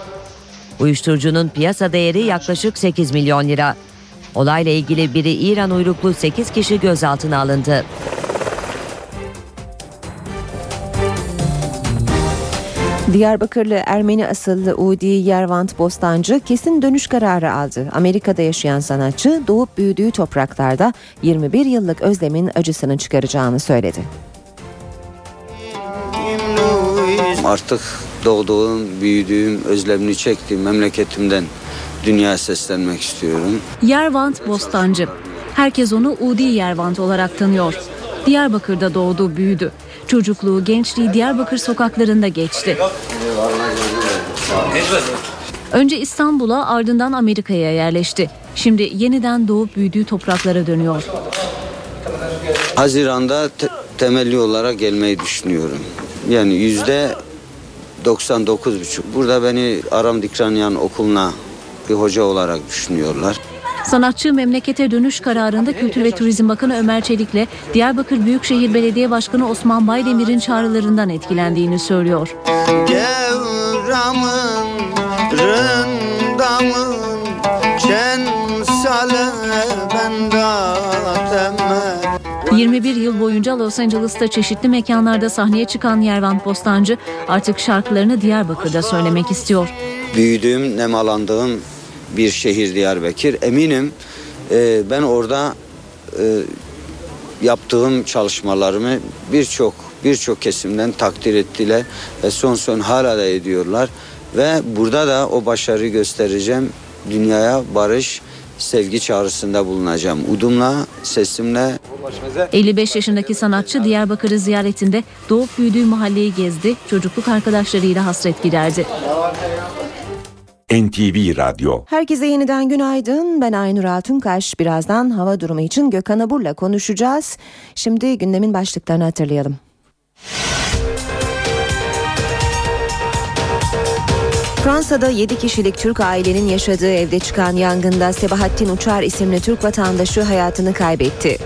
Uyuşturucunun piyasa değeri yaklaşık 8 milyon lira. Olayla ilgili biri İran uyruklu 8 kişi gözaltına alındı. Diyarbakırlı Ermeni asıllı Udi Yervant Bostancı kesin dönüş kararı aldı. Amerika'da yaşayan sanatçı doğup büyüdüğü topraklarda 21 yıllık özlemin acısını çıkaracağını söyledi. Artık doğduğum, büyüdüğüm, özlemini çektiğim memleketimden dünyaya seslenmek istiyorum. Yervant Bostancı. Herkes onu Udi Yervant olarak tanıyor. Diyarbakır'da doğdu, büyüdü. Çocukluğu, gençliği Diyarbakır sokaklarında geçti. Önce İstanbul'a ardından Amerika'ya yerleşti. Şimdi yeniden doğup büyüdüğü topraklara dönüyor. Haziran'da te- temelli olarak gelmeyi düşünüyorum. Yani yüzde 99,5. Burada beni Aram Dikranyan okuluna bir hoca olarak düşünüyorlar. Sanatçı memlekete dönüş kararında Kültür ve Turizm Bakanı Ömer Çelik'le Diyarbakır Büyükşehir Belediye Başkanı Osman Baydemir'in çağrılarından etkilendiğini söylüyor. Gevramın rındamın 21 yıl boyunca Los Angeles'ta çeşitli mekanlarda sahneye çıkan Yervan Postancı artık şarkılarını Diyarbakır'da söylemek istiyor. Büyüdüğüm, nemalandığım bir şehir Diyarbakır. Eminim e, ben orada e, yaptığım çalışmalarımı birçok birçok kesimden takdir ettiler ve son son hala da ediyorlar ve burada da o başarıyı göstereceğim. Dünyaya barış, sevgi çağrısında bulunacağım. Udumla, sesimle 55 yaşındaki sanatçı Diyarbakır'ı ziyaretinde doğup büyüdüğü mahalleyi gezdi, çocukluk arkadaşlarıyla hasret giderdi. NTV Radyo Herkese yeniden günaydın. Ben Aynur Altunkaş. Birazdan hava durumu için Gökhan Abur'la konuşacağız. Şimdi gündemin başlıklarını hatırlayalım. Fransa'da 7 kişilik Türk ailenin yaşadığı evde çıkan yangında Sebahattin Uçar isimli Türk vatandaşı hayatını kaybetti.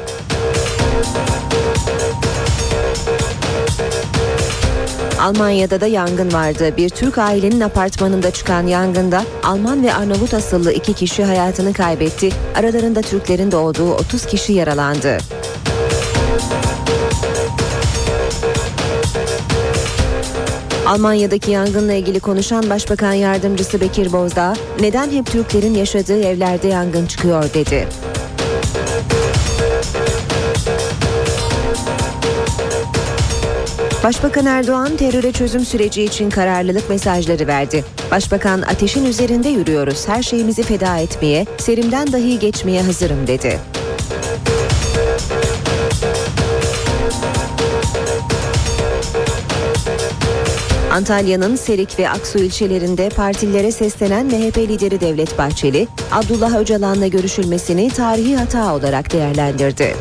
Almanya'da da yangın vardı. Bir Türk ailenin apartmanında çıkan yangında Alman ve Arnavut asıllı iki kişi hayatını kaybetti. Aralarında Türklerin de olduğu 30 kişi yaralandı. Almanya'daki yangınla ilgili konuşan Başbakan Yardımcısı Bekir Bozdağ, neden hep Türklerin yaşadığı evlerde yangın çıkıyor dedi. Başbakan Erdoğan teröre çözüm süreci için kararlılık mesajları verdi. Başbakan ateşin üzerinde yürüyoruz, her şeyimizi feda etmeye, serimden dahi geçmeye hazırım dedi. Antalya'nın Serik ve Aksu ilçelerinde partilere seslenen MHP lideri Devlet Bahçeli, Abdullah Öcalan'la görüşülmesini tarihi hata olarak değerlendirdi.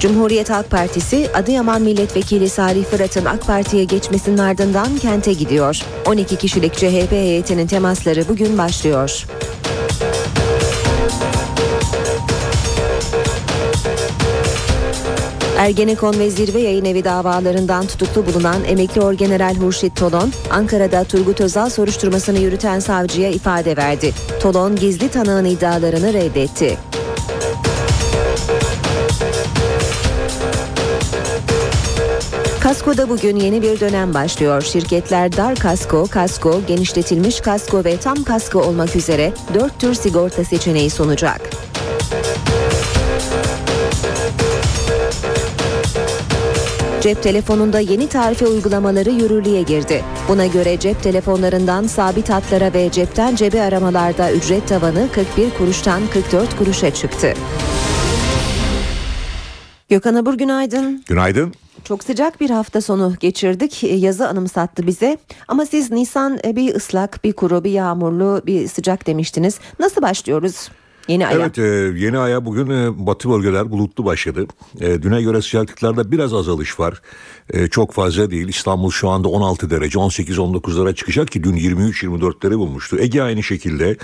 Cumhuriyet Halk Partisi Adıyaman Milletvekili Salih Fırat'ın AK Parti'ye geçmesinin ardından kente gidiyor. 12 kişilik CHP heyetinin temasları bugün başlıyor. Ergenekon ve Zirve Yayın Evi davalarından tutuklu bulunan emekli orgeneral Hurşit Tolon, Ankara'da Turgut Özal soruşturmasını yürüten savcıya ifade verdi. Tolon gizli tanığın iddialarını reddetti. Kasko'da bugün yeni bir dönem başlıyor. Şirketler dar kasko, kasko, genişletilmiş kasko ve tam kasko olmak üzere dört tür sigorta seçeneği sunacak. Cep telefonunda yeni tarife uygulamaları yürürlüğe girdi. Buna göre cep telefonlarından sabit hatlara ve cepten cebe aramalarda ücret tavanı 41 kuruştan 44 kuruşa çıktı. Gökhan Abur günaydın. Günaydın. Çok sıcak bir hafta sonu geçirdik. Yazı anımsattı bize. Ama siz Nisan e, bir ıslak, bir kuru, bir yağmurlu, bir sıcak demiştiniz. Nasıl başlıyoruz? Yeni aya. Evet e, yeni aya bugün e, batı bölgeler bulutlu başladı. E, düne göre sıcaklıklarda biraz azalış var. E, çok fazla değil. İstanbul şu anda 16 derece 18-19'lara çıkacak ki dün 23-24'leri bulmuştu. Ege aynı şekilde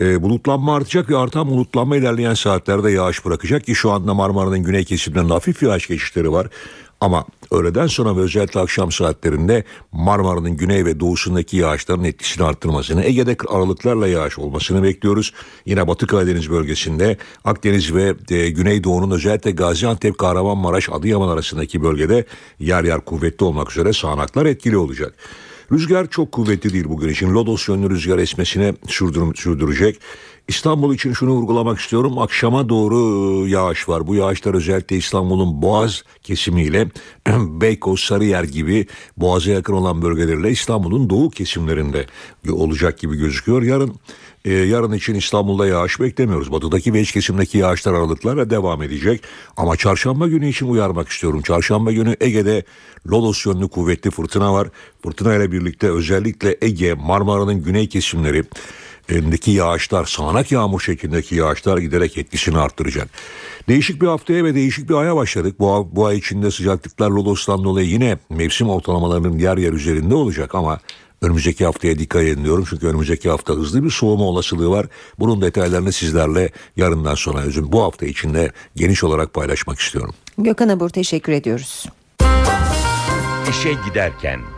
e, bulutlanma artacak ve artan bulutlanma ilerleyen saatlerde yağış bırakacak ki şu anda Marmara'nın güney kesimlerinde hafif yağış geçişleri var. Ama öğleden sonra ve özellikle akşam saatlerinde Marmara'nın güney ve doğusundaki yağışların etkisini arttırmasını, Ege'de aralıklarla yağış olmasını bekliyoruz. Yine Batı Karadeniz bölgesinde Akdeniz ve e, Güneydoğu'nun özellikle Gaziantep, Kahramanmaraş, Adıyaman arasındaki bölgede yer yer kuvvetli olmak üzere sağanaklar etkili olacak. Rüzgar çok kuvvetli değil bugün için. Lodos yönlü rüzgar esmesine sürdür, sürdürecek. İstanbul için şunu vurgulamak istiyorum. Akşama doğru e, yağış var. Bu yağışlar özellikle İstanbul'un Boğaz kesimiyle Beykoz, Sarıyer gibi Boğaz'a yakın olan bölgelerle İstanbul'un doğu kesimlerinde olacak gibi gözüküyor. Yarın ee, yarın için İstanbul'da yağış beklemiyoruz. Batıdaki ve iç kesimdeki yağışlar aralıklarla devam edecek. Ama çarşamba günü için uyarmak istiyorum. Çarşamba günü Ege'de Lodos yönlü kuvvetli fırtına var. Fırtına ile birlikte özellikle Ege, Marmara'nın güney kesimleri, bölgelerindeki yağışlar, sağanak yağmur şeklindeki yağışlar giderek etkisini arttıracak. Değişik bir haftaya ve değişik bir aya başladık. Bu, bu ay içinde sıcaklıklar Lodos'tan dolayı yine mevsim ortalamalarının yer yer üzerinde olacak ama önümüzdeki haftaya dikkat edin diyorum. Çünkü önümüzdeki hafta hızlı bir soğuma olasılığı var. Bunun detaylarını sizlerle yarından sonra özüm bu hafta içinde geniş olarak paylaşmak istiyorum. Gökhan Abur teşekkür ediyoruz. İşe giderken.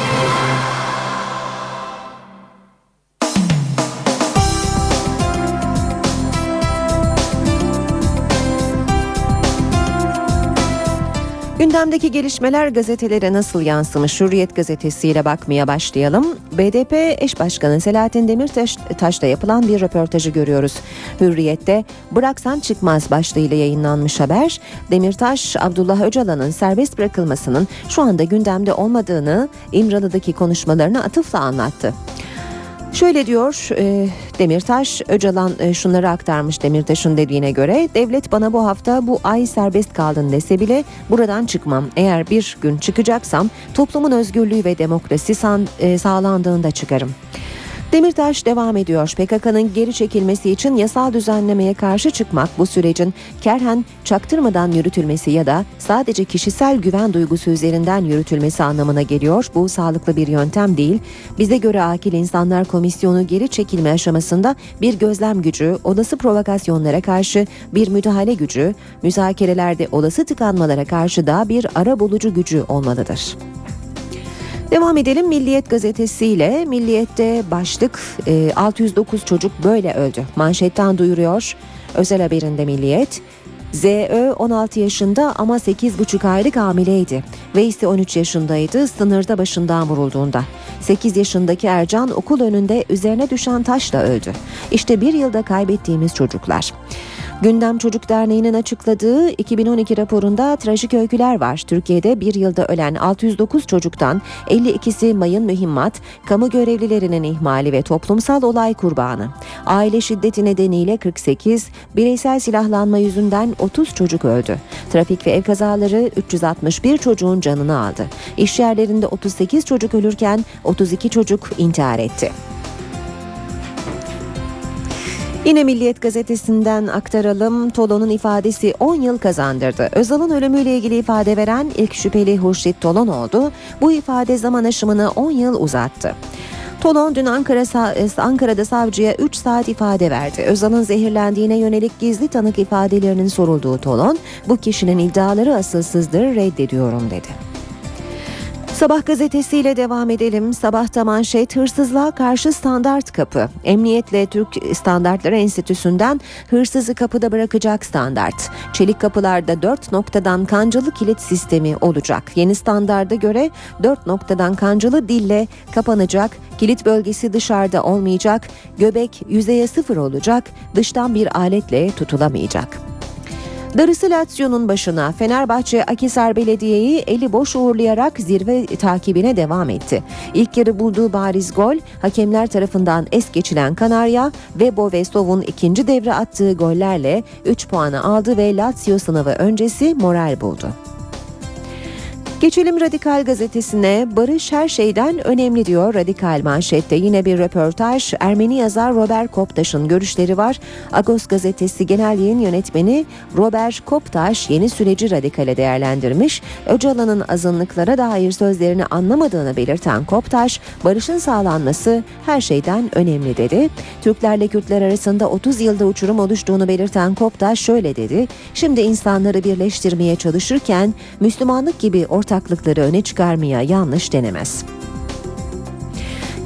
Gündemdeki gelişmeler gazetelere nasıl yansımış? Hürriyet gazetesiyle bakmaya başlayalım. BDP eş başkanı Selahattin Demirtaş'ta yapılan bir röportajı görüyoruz. Hürriyet'te Bıraksan Çıkmaz başlığıyla yayınlanmış haber. Demirtaş, Abdullah Öcalan'ın serbest bırakılmasının şu anda gündemde olmadığını İmralı'daki konuşmalarını atıfla anlattı. Şöyle diyor e, Demirtaş, Öcalan e, şunları aktarmış Demirtaş'ın dediğine göre devlet bana bu hafta bu ay serbest kaldın dese bile buradan çıkmam. Eğer bir gün çıkacaksam toplumun özgürlüğü ve demokrasi san, e, sağlandığında çıkarım. Demirtaş devam ediyor. PKK'nın geri çekilmesi için yasal düzenlemeye karşı çıkmak bu sürecin kerhen çaktırmadan yürütülmesi ya da sadece kişisel güven duygusu üzerinden yürütülmesi anlamına geliyor. Bu sağlıklı bir yöntem değil. Bize göre Akil İnsanlar Komisyonu geri çekilme aşamasında bir gözlem gücü, olası provokasyonlara karşı bir müdahale gücü, müzakerelerde olası tıkanmalara karşı da bir ara bulucu gücü olmalıdır. Devam edelim Milliyet gazetesiyle. Milliyet'te başlık e, 609 çocuk böyle öldü. Manşetten duyuruyor. Özel haberinde Milliyet. ZÖ 16 yaşında ama 8,5 aylık hamileydi. Veys'i 13 yaşındaydı sınırda başından vurulduğunda. 8 yaşındaki Ercan okul önünde üzerine düşen taşla öldü. İşte bir yılda kaybettiğimiz çocuklar. Gündem Çocuk Derneği'nin açıkladığı 2012 raporunda trajik öyküler var. Türkiye'de bir yılda ölen 609 çocuktan 52'si mayın mühimmat, kamu görevlilerinin ihmali ve toplumsal olay kurbanı. Aile şiddeti nedeniyle 48, bireysel silahlanma yüzünden 30 çocuk öldü. Trafik ve ev kazaları 361 çocuğun canını aldı. İş yerlerinde 38 çocuk ölürken 32 çocuk intihar etti. Yine Milliyet gazetesinden aktaralım. Tolon'un ifadesi 10 yıl kazandırdı. Özal'ın ölümüyle ilgili ifade veren ilk şüpheli Hurşit Tolon oldu. Bu ifade zaman aşımını 10 yıl uzattı. Tolon dün Ankara, Ankara'da savcıya 3 saat ifade verdi. Özal'ın zehirlendiğine yönelik gizli tanık ifadelerinin sorulduğu Tolon, bu kişinin iddiaları asılsızdır reddediyorum dedi. Sabah gazetesiyle devam edelim. Sabahta manşet hırsızlığa karşı standart kapı. Emniyetle Türk Standartları Enstitüsü'nden hırsızı kapıda bırakacak standart. Çelik kapılarda 4 noktadan kancalı kilit sistemi olacak. Yeni standarda göre 4 noktadan kancalı dille kapanacak. Kilit bölgesi dışarıda olmayacak. Göbek yüzeye sıfır olacak. Dıştan bir aletle tutulamayacak. Darısı Lazio'nun başına Fenerbahçe Akisar Belediye'yi eli boş uğurlayarak zirve takibine devam etti. İlk yarı bulduğu bariz gol hakemler tarafından es geçilen Kanarya ve Bovestov'un ikinci devre attığı gollerle 3 puanı aldı ve Lazio sınavı öncesi moral buldu. Geçelim Radikal gazetesine. Barış her şeyden önemli diyor Radikal manşette. Yine bir röportaj. Ermeni yazar Robert Koptaş'ın görüşleri var. Agos gazetesi genel yayın yönetmeni Robert Koptaş yeni süreci radikale değerlendirmiş. Öcalan'ın azınlıklara dair sözlerini anlamadığını belirten Koptaş, barışın sağlanması her şeyden önemli dedi. Türklerle Kürtler arasında 30 yılda uçurum oluştuğunu belirten Koptaş şöyle dedi. Şimdi insanları birleştirmeye çalışırken Müslümanlık gibi ortak ortaklıkları öne çıkarmaya yanlış denemez.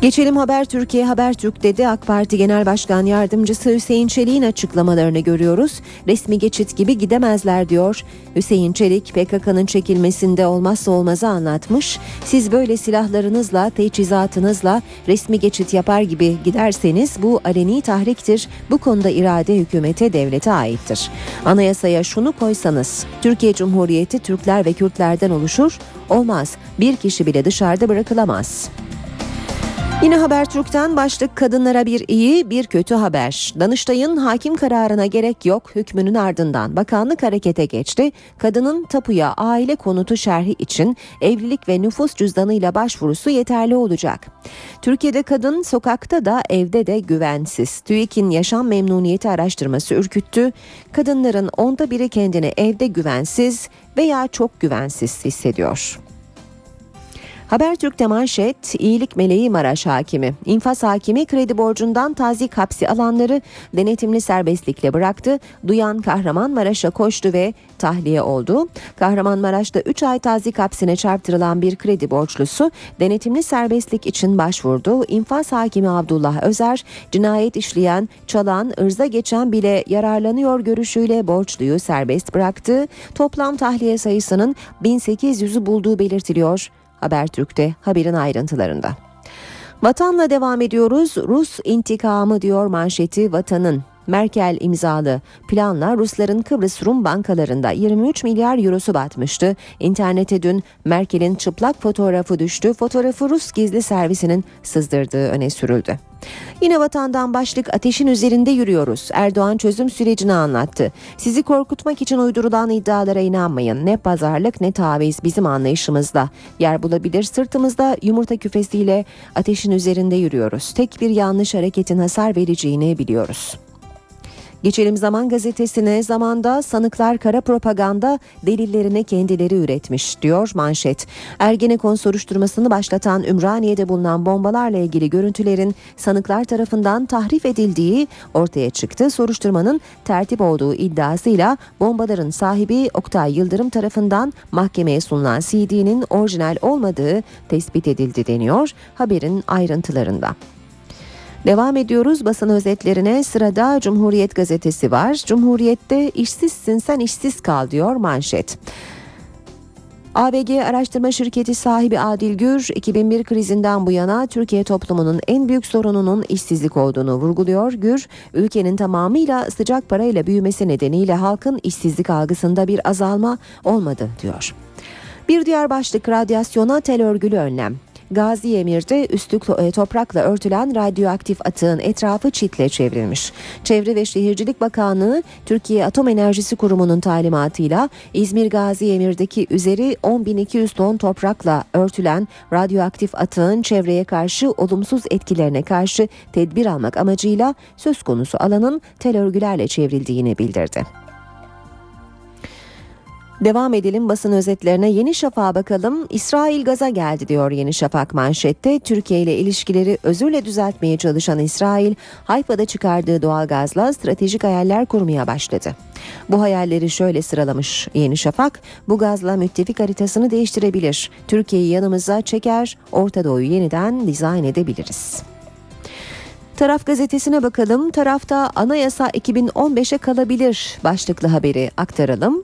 Geçelim Haber Türkiye Haber Türk dedi AK Parti Genel Başkan Yardımcısı Hüseyin Çelik'in açıklamalarını görüyoruz. Resmi geçit gibi gidemezler diyor. Hüseyin Çelik PKK'nın çekilmesinde olmazsa olmazı anlatmış. Siz böyle silahlarınızla, teçhizatınızla resmi geçit yapar gibi giderseniz bu aleni tahriktir. Bu konuda irade hükümete, devlete aittir. Anayasaya şunu koysanız Türkiye Cumhuriyeti Türkler ve Kürtlerden oluşur. Olmaz. Bir kişi bile dışarıda bırakılamaz. Yine Habertürk'ten başlık kadınlara bir iyi bir kötü haber. Danıştay'ın hakim kararına gerek yok hükmünün ardından bakanlık harekete geçti. Kadının tapuya aile konutu şerhi için evlilik ve nüfus cüzdanıyla başvurusu yeterli olacak. Türkiye'de kadın sokakta da evde de güvensiz. TÜİK'in yaşam memnuniyeti araştırması ürküttü. Kadınların onda biri kendini evde güvensiz veya çok güvensiz hissediyor. Habertürk'te manşet iyilik meleği Maraş hakimi. İnfaz hakimi kredi borcundan tazik hapsi alanları denetimli serbestlikle bıraktı. Duyan Kahramanmaraş'a koştu ve tahliye oldu. Kahramanmaraş'ta 3 ay tazik hapsine çarptırılan bir kredi borçlusu denetimli serbestlik için başvurdu. İnfaz hakimi Abdullah Özer cinayet işleyen, çalan, ırza geçen bile yararlanıyor görüşüyle borçluyu serbest bıraktı. Toplam tahliye sayısının 1800'ü bulduğu belirtiliyor. Habertürk'te haberin ayrıntılarında. Vatanla devam ediyoruz. Rus intikamı diyor manşeti vatanın. Merkel imzalı planla Rusların Kıbrıs Rum bankalarında 23 milyar eurosu batmıştı. İnternete dün Merkel'in çıplak fotoğrafı düştü. Fotoğrafı Rus gizli servisinin sızdırdığı öne sürüldü. Yine vatandan başlık ateşin üzerinde yürüyoruz. Erdoğan çözüm sürecini anlattı. Sizi korkutmak için uydurulan iddialara inanmayın. Ne pazarlık ne taviz bizim anlayışımızda. Yer bulabilir sırtımızda yumurta küfesiyle ateşin üzerinde yürüyoruz. Tek bir yanlış hareketin hasar vereceğini biliyoruz. Geçelim Zaman Gazetesi'ne zamanda sanıklar kara propaganda delillerini kendileri üretmiş diyor manşet. Ergenekon soruşturmasını başlatan Ümraniye'de bulunan bombalarla ilgili görüntülerin sanıklar tarafından tahrif edildiği ortaya çıktı. Soruşturmanın tertip olduğu iddiasıyla bombaların sahibi Oktay Yıldırım tarafından mahkemeye sunulan CD'nin orijinal olmadığı tespit edildi deniyor haberin ayrıntılarında. Devam ediyoruz basın özetlerine. Sırada Cumhuriyet gazetesi var. Cumhuriyet'te işsizsin sen işsiz kal diyor manşet. ABG araştırma şirketi sahibi Adil Gür 2001 krizinden bu yana Türkiye toplumunun en büyük sorununun işsizlik olduğunu vurguluyor. Gür, ülkenin tamamıyla sıcak parayla büyümesi nedeniyle halkın işsizlik algısında bir azalma olmadı diyor. Bir diğer başlık radyasyona tel örgülü önlem. Gazi Emir'de üstü e, toprakla örtülen radyoaktif atığın etrafı çitle çevrilmiş. Çevre ve Şehircilik Bakanlığı Türkiye Atom Enerjisi Kurumu'nun talimatıyla İzmir Gazi Emir'deki üzeri 10.200 ton toprakla örtülen radyoaktif atığın çevreye karşı olumsuz etkilerine karşı tedbir almak amacıyla söz konusu alanın tel örgülerle çevrildiğini bildirdi. Devam edelim basın özetlerine. Yeni Şafak'a bakalım. İsrail gaza geldi diyor Yeni Şafak manşette. Türkiye ile ilişkileri özürle düzeltmeye çalışan İsrail, Hayfa'da çıkardığı doğalgazla stratejik hayaller kurmaya başladı. Bu hayalleri şöyle sıralamış Yeni Şafak. Bu gazla müttefik haritasını değiştirebilir. Türkiye'yi yanımıza çeker, Orta Doğu'yu yeniden dizayn edebiliriz. Taraf gazetesine bakalım. Tarafta anayasa 2015'e kalabilir başlıklı haberi aktaralım.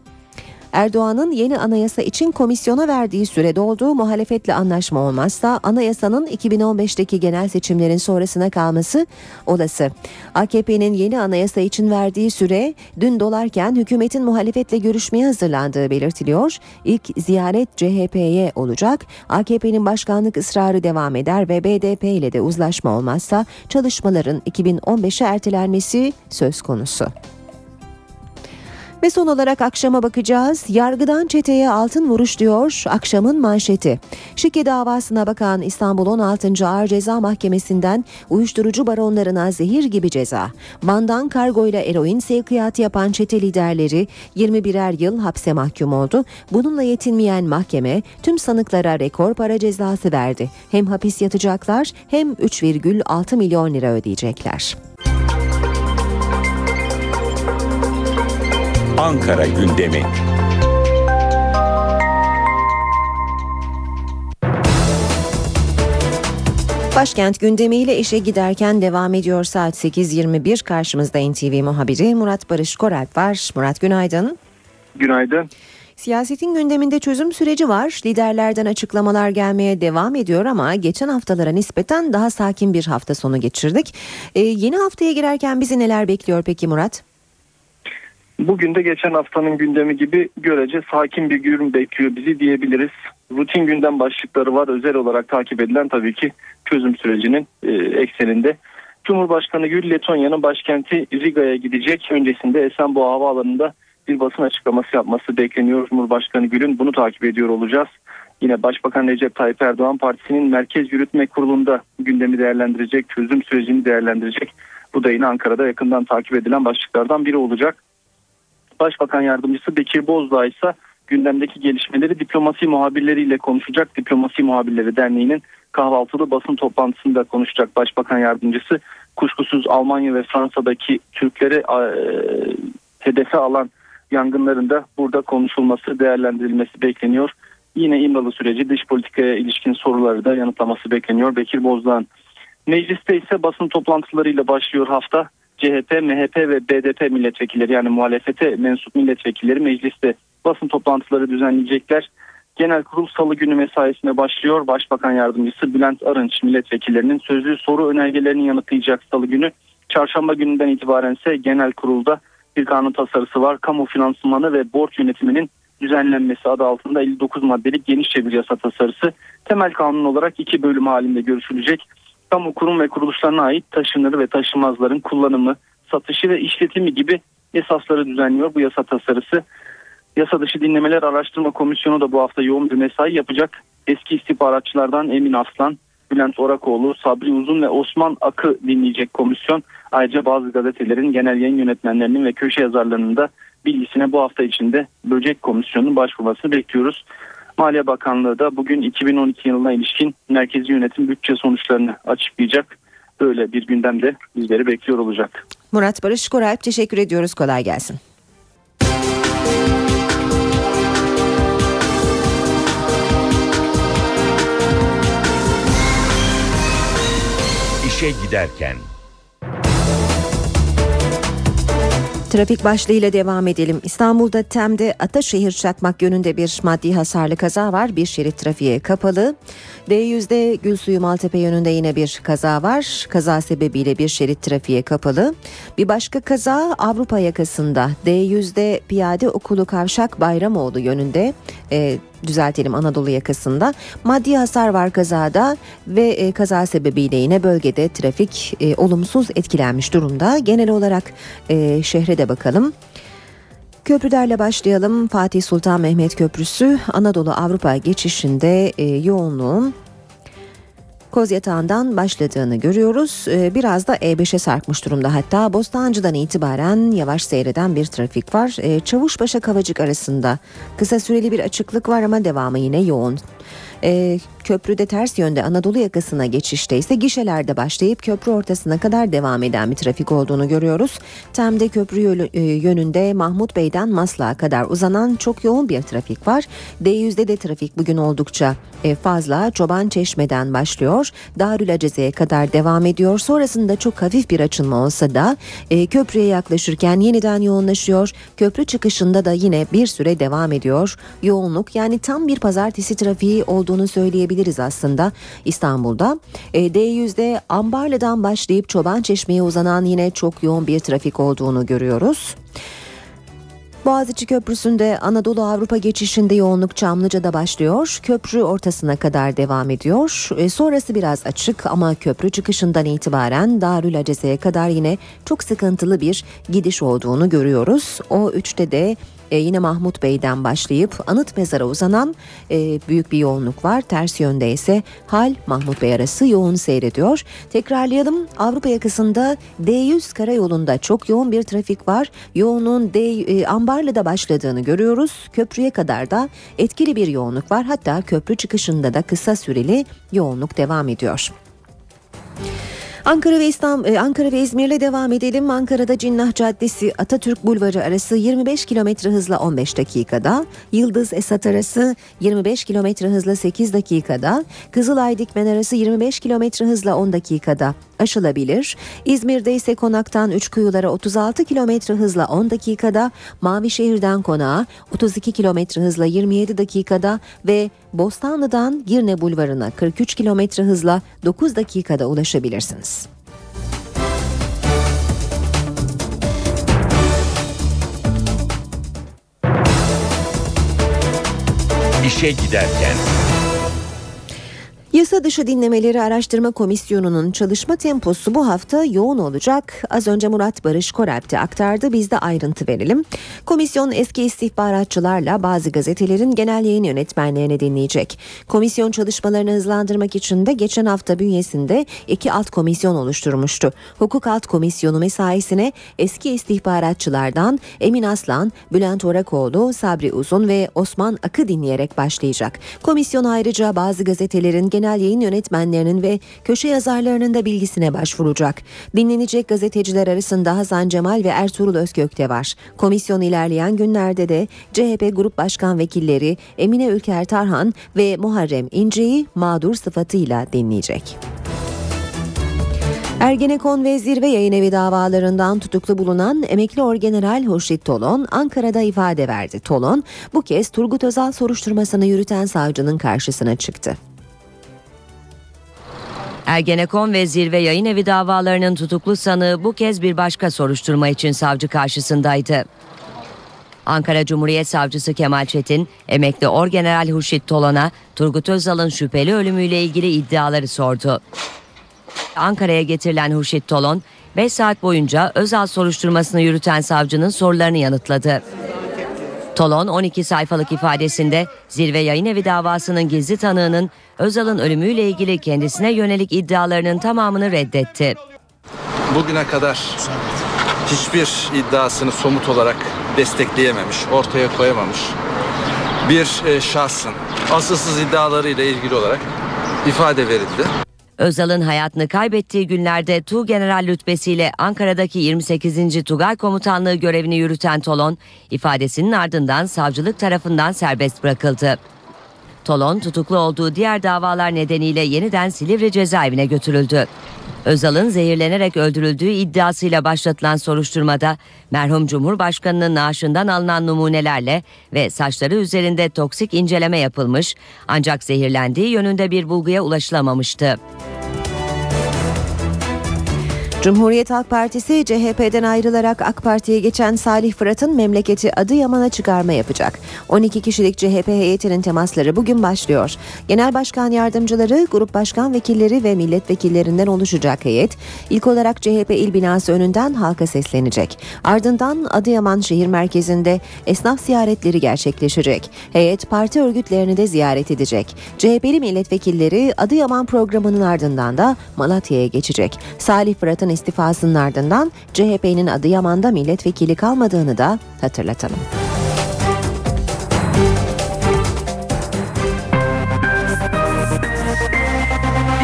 Erdoğan'ın yeni anayasa için komisyona verdiği süre doldu. Muhalefetle anlaşma olmazsa anayasanın 2015'teki genel seçimlerin sonrasına kalması olası. AKP'nin yeni anayasa için verdiği süre dün dolarken hükümetin muhalefetle görüşmeye hazırlandığı belirtiliyor. İlk ziyaret CHP'ye olacak. AKP'nin başkanlık ısrarı devam eder ve BDP ile de uzlaşma olmazsa çalışmaların 2015'e ertelenmesi söz konusu. Ve son olarak akşama bakacağız. Yargıdan çeteye altın vuruş diyor akşamın manşeti. Şike davasına bakan İstanbul 16. Ağır Ceza Mahkemesi'nden uyuşturucu baronlarına zehir gibi ceza. Van'dan kargoyla eroin sevkiyatı yapan çete liderleri 21'er yıl hapse mahkum oldu. Bununla yetinmeyen mahkeme tüm sanıklara rekor para cezası verdi. Hem hapis yatacaklar hem 3,6 milyon lira ödeyecekler. Ankara gündemi. Başkent gündemiyle işe giderken devam ediyor saat 8.21 karşımızda NTV muhabiri Murat Barış Koralp var. Murat günaydın. Günaydın. Siyasetin gündeminde çözüm süreci var. Liderlerden açıklamalar gelmeye devam ediyor ama geçen haftalara nispeten daha sakin bir hafta sonu geçirdik. Ee, yeni haftaya girerken bizi neler bekliyor peki Murat? Bugün de geçen haftanın gündemi gibi görece sakin bir gün bekliyor bizi diyebiliriz. Rutin gündem başlıkları var. Özel olarak takip edilen tabii ki çözüm sürecinin e, ekseninde. Cumhurbaşkanı Gül Letonya'nın başkenti Riga'ya gidecek. Öncesinde Esenboğa Havaalanı'nda bir basın açıklaması yapması bekleniyor. Cumhurbaşkanı Gül'ün bunu takip ediyor olacağız. Yine Başbakan Recep Tayyip Erdoğan Partisi'nin Merkez Yürütme Kurulu'nda gündemi değerlendirecek, çözüm sürecini değerlendirecek. Bu da yine Ankara'da yakından takip edilen başlıklardan biri olacak. Başbakan Yardımcısı Bekir Bozdağ ise gündemdeki gelişmeleri diplomasi muhabirleriyle konuşacak. Diplomasi Muhabirleri Derneği'nin kahvaltılı basın toplantısında konuşacak Başbakan Yardımcısı. Kuşkusuz Almanya ve Fransa'daki Türkleri e, hedefe alan yangınların da burada konuşulması, değerlendirilmesi bekleniyor. Yine İmralı süreci dış politikaya ilişkin soruları da yanıtlaması bekleniyor Bekir Bozdağ'ın. Mecliste ise basın toplantılarıyla başlıyor hafta. CHP, MHP ve BDP milletvekilleri yani muhalefete mensup milletvekilleri mecliste basın toplantıları düzenleyecekler. Genel kurul salı günü mesaisine başlıyor. Başbakan yardımcısı Bülent Arınç milletvekillerinin sözlü soru önergelerini yanıtlayacak salı günü. Çarşamba gününden itibaren ise genel kurulda bir kanun tasarısı var. Kamu finansmanı ve borç yönetiminin düzenlenmesi adı altında 59 maddelik genişçe bir yasa tasarısı. Temel kanun olarak iki bölüm halinde görüşülecek. Kamu kurum ve kuruluşlarına ait taşınır ve taşınmazların kullanımı, satışı ve işletimi gibi esasları düzenliyor bu yasa tasarısı. Yasa dışı dinlemeler araştırma komisyonu da bu hafta yoğun bir mesai yapacak. Eski istihbaratçılardan Emin Aslan, Bülent Orakoğlu, Sabri Uzun ve Osman Akı dinleyecek komisyon. Ayrıca bazı gazetelerin genel yayın yönetmenlerinin ve köşe yazarlarının da bilgisine bu hafta içinde böcek komisyonunun başvurmasını bekliyoruz. Maliye Bakanlığı da bugün 2012 yılına ilişkin merkezi yönetim bütçe sonuçlarını açıklayacak. Böyle bir gündemde bizleri bekliyor olacak. Murat Barış Koralp teşekkür ediyoruz. Kolay gelsin. İşe giderken Trafik başlığıyla devam edelim. İstanbul'da Tem'de Ataşehir Çakmak yönünde bir maddi hasarlı kaza var. Bir şerit trafiğe kapalı. D100'de Gülsuyu Maltepe yönünde yine bir kaza var. Kaza sebebiyle bir şerit trafiğe kapalı. Bir başka kaza Avrupa yakasında. D100'de Piyade Okulu Kavşak Bayramoğlu yönünde. E, düzeltelim Anadolu yakasında. Maddi hasar var kazada ve e, kaza sebebiyle yine bölgede trafik e, olumsuz etkilenmiş durumda. Genel olarak e, şehre de bakalım. Köprülerle başlayalım. Fatih Sultan Mehmet Köprüsü Anadolu Avrupa geçişinde e, yoğunluğun Kozyatağı'ndan başladığını görüyoruz. Ee, Biraz da E5'e sarkmış durumda hatta Bostancı'dan itibaren yavaş seyreden bir trafik var. Ee, Çavuşbaşı Kavacık arasında kısa süreli bir açıklık var ama devamı yine yoğun. Köprüde ters yönde Anadolu yakasına geçişte ise gişelerde başlayıp köprü ortasına kadar devam eden bir trafik olduğunu görüyoruz. Tem'de köprü e, yönünde Mahmut Bey'den Maslak'a kadar uzanan çok yoğun bir trafik var. D100'de de trafik bugün oldukça e, fazla. Çoban Çeşme'den başlıyor. Darül Aceze'ye kadar devam ediyor. Sonrasında çok hafif bir açılma olsa da e, köprüye yaklaşırken yeniden yoğunlaşıyor. Köprü çıkışında da yine bir süre devam ediyor. Yoğunluk yani tam bir pazartesi trafiği olduğunu söyleyebiliriz aslında İstanbul'da. E, D100'de Ambarlı'dan başlayıp Çoban Çeşme'ye uzanan yine çok yoğun bir trafik olduğunu görüyoruz. Boğaziçi Köprüsü'nde Anadolu Avrupa geçişinde yoğunluk Çamlıca'da başlıyor. Köprü ortasına kadar devam ediyor. E, sonrası biraz açık ama köprü çıkışından itibaren Darül Aceze'ye kadar yine çok sıkıntılı bir gidiş olduğunu görüyoruz. O üçte de e, yine Mahmut Bey'den başlayıp Anıt Mezar'a uzanan e, büyük bir yoğunluk var. Ters yönde ise Hal Mahmut Bey arası yoğun seyrediyor. Tekrarlayalım Avrupa yakasında D100 karayolunda çok yoğun bir trafik var. Yoğunluğun D, e, Ambarlı'da başladığını görüyoruz. Köprüye kadar da etkili bir yoğunluk var. Hatta köprü çıkışında da kısa süreli yoğunluk devam ediyor. Ankara ve İstanbul, e, Ankara ve İzmir'le devam edelim. Ankara'da Cinnah Caddesi Atatürk Bulvarı arası 25 km hızla 15 dakikada, Yıldız Esat arası 25 km hızla 8 dakikada, Kızılay Dikmen arası 25 km hızla 10 dakikada aşılabilir. İzmir'de ise konaktan Üçkuyulara 36 km hızla 10 dakikada, Mavişehir'den konağa 32 km hızla 27 dakikada ve Bostanlı'dan Girne Bulvarı'na 43 km hızla 9 dakikada ulaşabilirsiniz. İşe giderken. Yasa dışı dinlemeleri araştırma komisyonunun çalışma temposu bu hafta yoğun olacak. Az önce Murat Barış Koralp de aktardı. Biz de ayrıntı verelim. Komisyon eski istihbaratçılarla bazı gazetelerin genel yayın yönetmenlerini dinleyecek. Komisyon çalışmalarını hızlandırmak için de geçen hafta bünyesinde iki alt komisyon oluşturmuştu. Hukuk Alt Komisyonu mesaisine eski istihbaratçılardan Emin Aslan, Bülent Orakoğlu, Sabri Uzun ve Osman Akı dinleyerek başlayacak. Komisyon ayrıca bazı gazetelerin genel yayın yönetmenlerinin ve köşe yazarlarının da bilgisine başvuracak. Dinlenecek gazeteciler arasında Hasan Cemal ve Ertuğrul Özkök de var. Komisyon ilerleyen günlerde de CHP Grup Başkan Vekilleri Emine Ülker Tarhan ve Muharrem İnce'yi mağdur sıfatıyla dinleyecek. Ergenekon ve Zirve Yayın Evi davalarından tutuklu bulunan emekli orgeneral Hurşit Tolon Ankara'da ifade verdi. Tolon bu kez Turgut Özal soruşturmasını yürüten savcının karşısına çıktı. Ergenekon ve Zirve Yayın Evi davalarının tutuklu sanığı bu kez bir başka soruşturma için savcı karşısındaydı. Ankara Cumhuriyet Savcısı Kemal Çetin, emekli Orgeneral Hurşit Tolan'a Turgut Özal'ın şüpheli ölümüyle ilgili iddiaları sordu. Ankara'ya getirilen Hurşit Tolon, 5 saat boyunca Özal soruşturmasını yürüten savcının sorularını yanıtladı. Tolon 12 sayfalık ifadesinde Zirve Yayın Evi davasının gizli tanığının Özal'ın ölümüyle ilgili kendisine yönelik iddialarının tamamını reddetti. bugüne kadar hiçbir iddiasını somut olarak destekleyememiş, ortaya koyamamış bir e, şahsın asılsız iddialarıyla ilgili olarak ifade verildi. Özal'ın hayatını kaybettiği günlerde Tu General rütbesiyle Ankara'daki 28. Tugay Komutanlığı görevini yürüten Tolon, ifadesinin ardından savcılık tarafından serbest bırakıldı. Tolon tutuklu olduğu diğer davalar nedeniyle yeniden Silivri cezaevine götürüldü. Özal'ın zehirlenerek öldürüldüğü iddiasıyla başlatılan soruşturmada merhum Cumhurbaşkanı'nın naaşından alınan numunelerle ve saçları üzerinde toksik inceleme yapılmış ancak zehirlendiği yönünde bir bulguya ulaşılamamıştı. Cumhuriyet Halk Partisi CHP'den ayrılarak AK Parti'ye geçen Salih Fırat'ın memleketi Adıyaman'a çıkarma yapacak. 12 kişilik CHP heyetinin temasları bugün başlıyor. Genel Başkan Yardımcıları, Grup Başkan Vekilleri ve Milletvekillerinden oluşacak heyet ilk olarak CHP il binası önünden halka seslenecek. Ardından Adıyaman şehir merkezinde esnaf ziyaretleri gerçekleşecek. Heyet parti örgütlerini de ziyaret edecek. CHP'li milletvekilleri Adıyaman programının ardından da Malatya'ya geçecek. Salih Fırat'ın istifasının ardından CHP'nin Adıyaman'da milletvekili kalmadığını da hatırlatalım.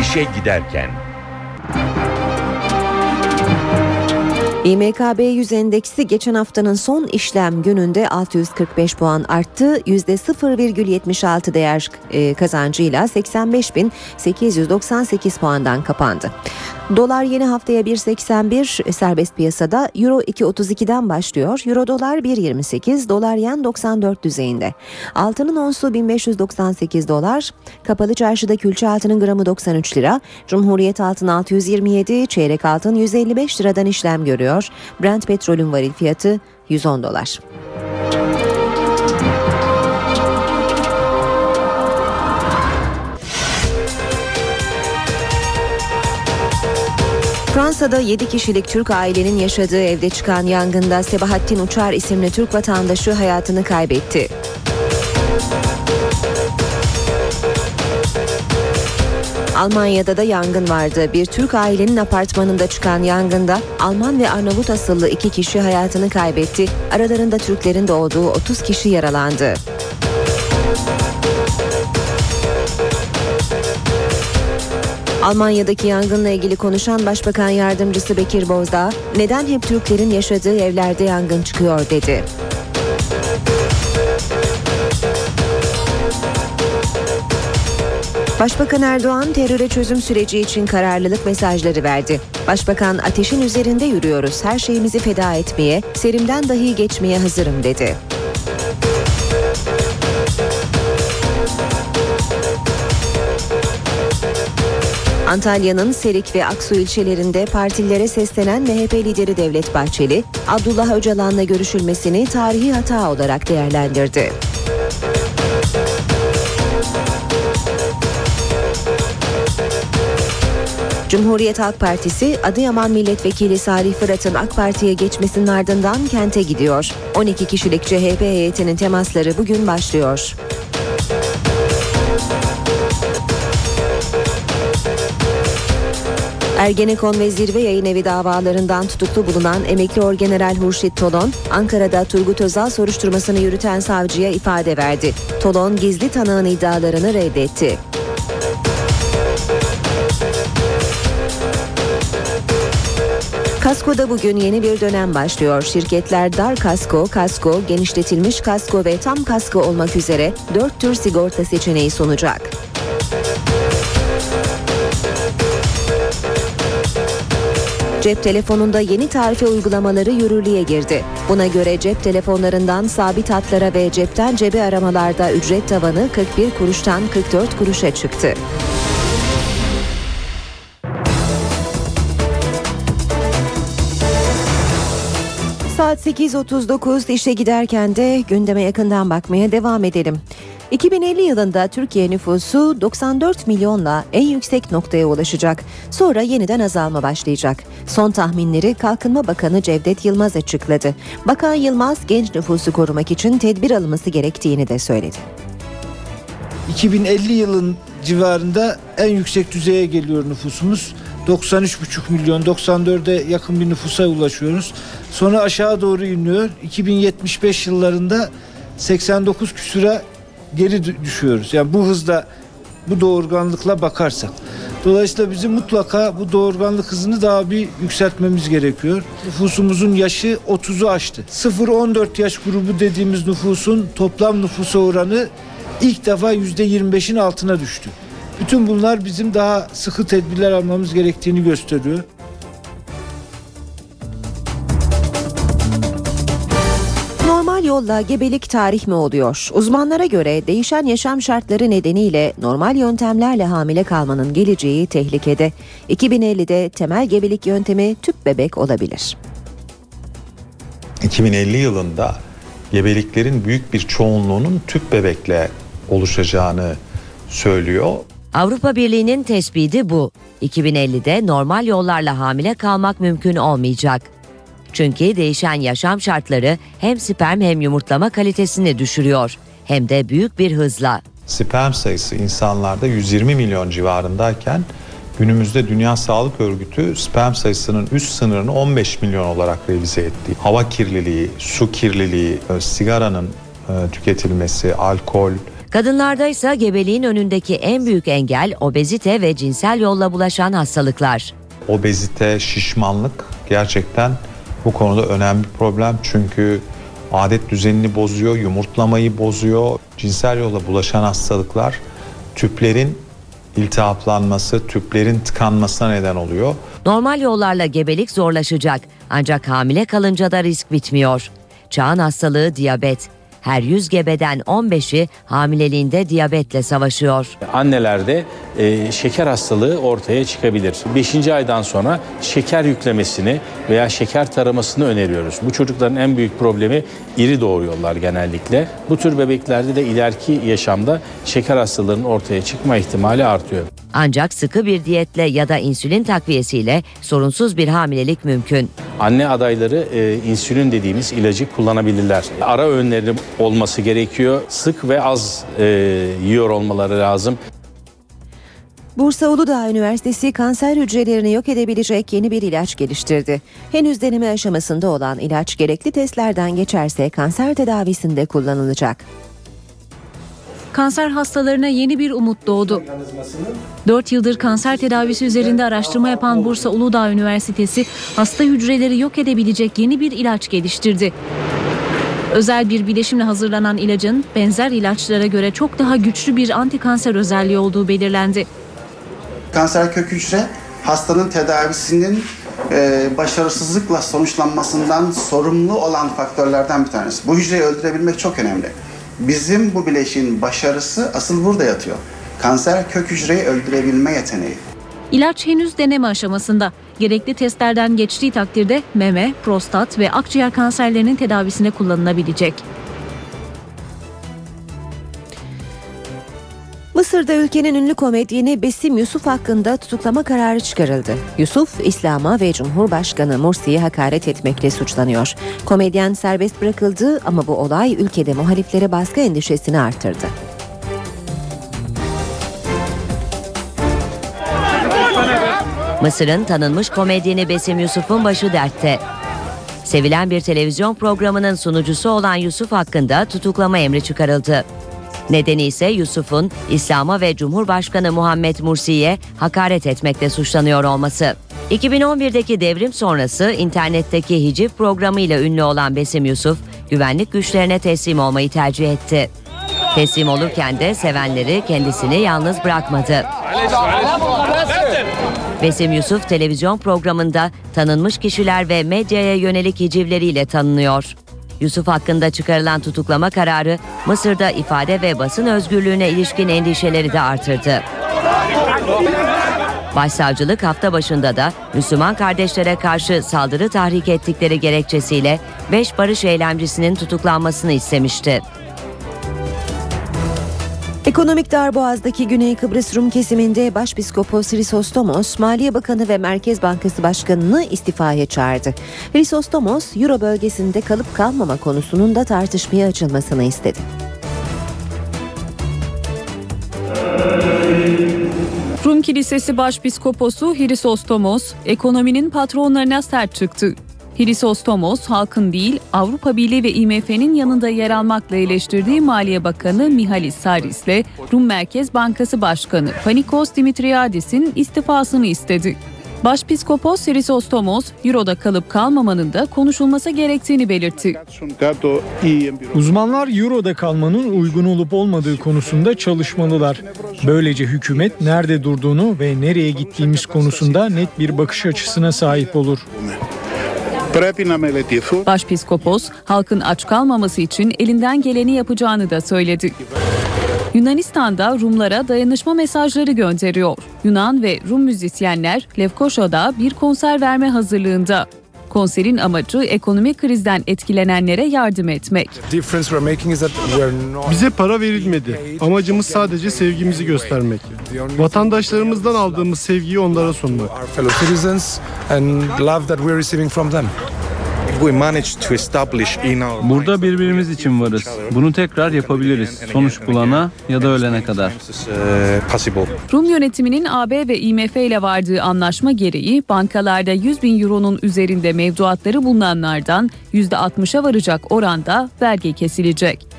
İşe giderken. İMKB 100 endeksi geçen haftanın son işlem gününde 645 puan arttı. %0,76 değer e, kazancıyla 85.898 puandan kapandı. Dolar yeni haftaya 1.81 serbest piyasada Euro 2.32'den başlıyor. Euro dolar 1.28 dolar yen 94 düzeyinde. Altının onsu 1598 dolar. Kapalı çarşıda külçe altının gramı 93 lira. Cumhuriyet altın 627 çeyrek altın 155 liradan işlem görüyor. Brent petrolün varil fiyatı 110 dolar. Fransa'da 7 kişilik Türk ailenin yaşadığı evde çıkan yangında Sebahattin Uçar isimli Türk vatandaşı hayatını kaybetti. Almanya'da da yangın vardı. Bir Türk ailenin apartmanında çıkan yangında Alman ve Arnavut asıllı iki kişi hayatını kaybetti. Aralarında Türklerin de olduğu 30 kişi yaralandı. Almanya'daki yangınla ilgili konuşan Başbakan Yardımcısı Bekir Bozdağ, neden hep Türklerin yaşadığı evlerde yangın çıkıyor dedi. Başbakan Erdoğan teröre çözüm süreci için kararlılık mesajları verdi. Başbakan ateşin üzerinde yürüyoruz, her şeyimizi feda etmeye, serimden dahi geçmeye hazırım dedi. Antalya'nın Serik ve Aksu ilçelerinde partilere seslenen MHP lideri Devlet Bahçeli, Abdullah Öcalan'la görüşülmesini tarihi hata olarak değerlendirdi. Cumhuriyet Halk Partisi Adıyaman Milletvekili Salih Fırat'ın AK Parti'ye geçmesinin ardından kente gidiyor. 12 kişilik CHP heyetinin temasları bugün başlıyor. Ergenekon ve Zirve Yayın Evi davalarından tutuklu bulunan emekli orgeneral Hurşit Tolon, Ankara'da Turgut Özal soruşturmasını yürüten savcıya ifade verdi. Tolon gizli tanığın iddialarını reddetti. Kasko'da bugün yeni bir dönem başlıyor. Şirketler dar kasko, kasko, genişletilmiş kasko ve tam kasko olmak üzere dört tür sigorta seçeneği sunacak. Cep telefonunda yeni tarife uygulamaları yürürlüğe girdi. Buna göre cep telefonlarından sabit hatlara ve cepten cebe aramalarda ücret tavanı 41 kuruştan 44 kuruşa çıktı. Saat 8.39 işe giderken de gündeme yakından bakmaya devam edelim. 2050 yılında Türkiye nüfusu 94 milyonla en yüksek noktaya ulaşacak. Sonra yeniden azalma başlayacak. Son tahminleri Kalkınma Bakanı Cevdet Yılmaz açıkladı. Bakan Yılmaz genç nüfusu korumak için tedbir alınması gerektiğini de söyledi. 2050 yılın civarında en yüksek düzeye geliyor nüfusumuz. 93,5 milyon 94'e yakın bir nüfusa ulaşıyoruz. Sonra aşağı doğru iniyor. 2075 yıllarında 89 küsura geri dü- düşüyoruz. Yani bu hızla bu doğurganlıkla bakarsak. Dolayısıyla bizim mutlaka bu doğurganlık hızını daha bir yükseltmemiz gerekiyor. Nüfusumuzun yaşı 30'u aştı. 0-14 yaş grubu dediğimiz nüfusun toplam nüfusa oranı ilk defa %25'in altına düştü. Bütün bunlar bizim daha sıkı tedbirler almamız gerektiğini gösteriyor. Normal yolla gebelik tarih mi oluyor? Uzmanlara göre değişen yaşam şartları nedeniyle normal yöntemlerle hamile kalmanın geleceği tehlikede. 2050'de temel gebelik yöntemi tüp bebek olabilir. 2050 yılında gebeliklerin büyük bir çoğunluğunun tüp bebekle oluşacağını söylüyor. Avrupa Birliği'nin tespiti bu. 2050'de normal yollarla hamile kalmak mümkün olmayacak. Çünkü değişen yaşam şartları hem sperm hem yumurtlama kalitesini düşürüyor hem de büyük bir hızla. Sperm sayısı insanlarda 120 milyon civarındayken günümüzde Dünya Sağlık Örgütü sperm sayısının üst sınırını 15 milyon olarak revize etti. Hava kirliliği, su kirliliği, e, sigaranın e, tüketilmesi, alkol, Kadınlarda ise gebeliğin önündeki en büyük engel obezite ve cinsel yolla bulaşan hastalıklar. obezite, şişmanlık gerçekten bu konuda önemli bir problem. Çünkü adet düzenini bozuyor, yumurtlamayı bozuyor. Cinsel yolla bulaşan hastalıklar tüplerin iltihaplanması, tüplerin tıkanmasına neden oluyor. Normal yollarla gebelik zorlaşacak ancak hamile kalınca da risk bitmiyor. Çağın hastalığı diyabet. Her 100 gebeden 15'i hamileliğinde diyabetle savaşıyor. Annelerde e, şeker hastalığı ortaya çıkabilir. 5. aydan sonra şeker yüklemesini veya şeker taramasını öneriyoruz. Bu çocukların en büyük problemi iri doğuyorlar genellikle. Bu tür bebeklerde de ileriki yaşamda şeker hastalarının ortaya çıkma ihtimali artıyor. Ancak sıkı bir diyetle ya da insülin takviyesiyle sorunsuz bir hamilelik mümkün. Anne adayları e, insülin dediğimiz ilacı kullanabilirler. Ara öğünleri olması gerekiyor. Sık ve az e, yiyor olmaları lazım. Bursa Uludağ Üniversitesi kanser hücrelerini yok edebilecek yeni bir ilaç geliştirdi. Henüz deneme aşamasında olan ilaç gerekli testlerden geçerse kanser tedavisinde kullanılacak. Kanser hastalarına yeni bir umut doğdu. 4 yıldır kanser tedavisi üzerinde araştırma yapan Bursa Uludağ Üniversitesi hasta hücreleri yok edebilecek yeni bir ilaç geliştirdi. Özel bir bileşimle hazırlanan ilacın benzer ilaçlara göre çok daha güçlü bir antikanser özelliği olduğu belirlendi. Kanser kök hücre hastanın tedavisinin e, başarısızlıkla sonuçlanmasından sorumlu olan faktörlerden bir tanesi. Bu hücreyi öldürebilmek çok önemli. Bizim bu bileşiğin başarısı asıl burada yatıyor. Kanser kök hücreyi öldürebilme yeteneği. İlaç henüz deneme aşamasında. Gerekli testlerden geçtiği takdirde meme, prostat ve akciğer kanserlerinin tedavisine kullanılabilecek. Mısır'da ülkenin ünlü komedyeni Besim Yusuf hakkında tutuklama kararı çıkarıldı. Yusuf, İslam'a ve Cumhurbaşkanı Mursi'ye hakaret etmekle suçlanıyor. Komedyen serbest bırakıldı ama bu olay ülkede muhaliflere baskı endişesini artırdı. Mısır'ın tanınmış komedyeni Besim Yusuf'un başı dertte. Sevilen bir televizyon programının sunucusu olan Yusuf hakkında tutuklama emri çıkarıldı. Nedeni ise Yusuf'un İslam'a ve Cumhurbaşkanı Muhammed Mursi'ye hakaret etmekle suçlanıyor olması. 2011'deki devrim sonrası internetteki hiciv programıyla ünlü olan Besim Yusuf, güvenlik güçlerine teslim olmayı tercih etti. Teslim olurken de sevenleri kendisini yalnız bırakmadı. Besim Yusuf televizyon programında tanınmış kişiler ve medyaya yönelik hicivleriyle tanınıyor. Yusuf hakkında çıkarılan tutuklama kararı Mısır'da ifade ve basın özgürlüğüne ilişkin endişeleri de artırdı. Başsavcılık hafta başında da Müslüman kardeşlere karşı saldırı tahrik ettikleri gerekçesiyle 5 barış eylemcisinin tutuklanmasını istemişti. Ekonomik darboğazdaki Güney Kıbrıs Rum kesiminde Başpiskopos Hristostomos, Maliye Bakanı ve Merkez Bankası Başkanı'nı istifaya çağırdı. Hristostomos, Euro bölgesinde kalıp kalmama konusunun da tartışmaya açılmasını istedi. Rum Kilisesi Başpiskoposu Hrisostomos, ekonominin patronlarına sert çıktı. Hrisostomos, halkın değil Avrupa Birliği ve IMF'nin yanında yer almakla eleştirdiği Maliye Bakanı Mihalis Saris'le Rum Merkez Bankası Başkanı Panikos Dimitriadis'in istifasını istedi. Başpiskopos Hrisostomos, Euro'da kalıp kalmamanın da konuşulması gerektiğini belirtti. Uzmanlar Euro'da kalmanın uygun olup olmadığı konusunda çalışmalılar. Böylece hükümet nerede durduğunu ve nereye gittiğimiz konusunda net bir bakış açısına sahip olur. Başpiskopos, halkın aç kalmaması için elinden geleni yapacağını da söyledi. Yunanistan'da Rumlara dayanışma mesajları gönderiyor. Yunan ve Rum müzisyenler Lefkoşa'da bir konser verme hazırlığında. Konserin amacı ekonomik krizden etkilenenlere yardım etmek. Bize para verilmedi. Amacımız sadece sevgimizi göstermek. Vatandaşlarımızdan aldığımız sevgiyi onlara sunmak. Burada birbirimiz için varız. Bunu tekrar yapabiliriz. Sonuç bulana ya da ölene kadar. Rum yönetiminin AB ve IMF ile vardığı anlaşma gereği bankalarda 100 bin euronun üzerinde mevduatları bulunanlardan %60'a varacak oranda vergi kesilecek.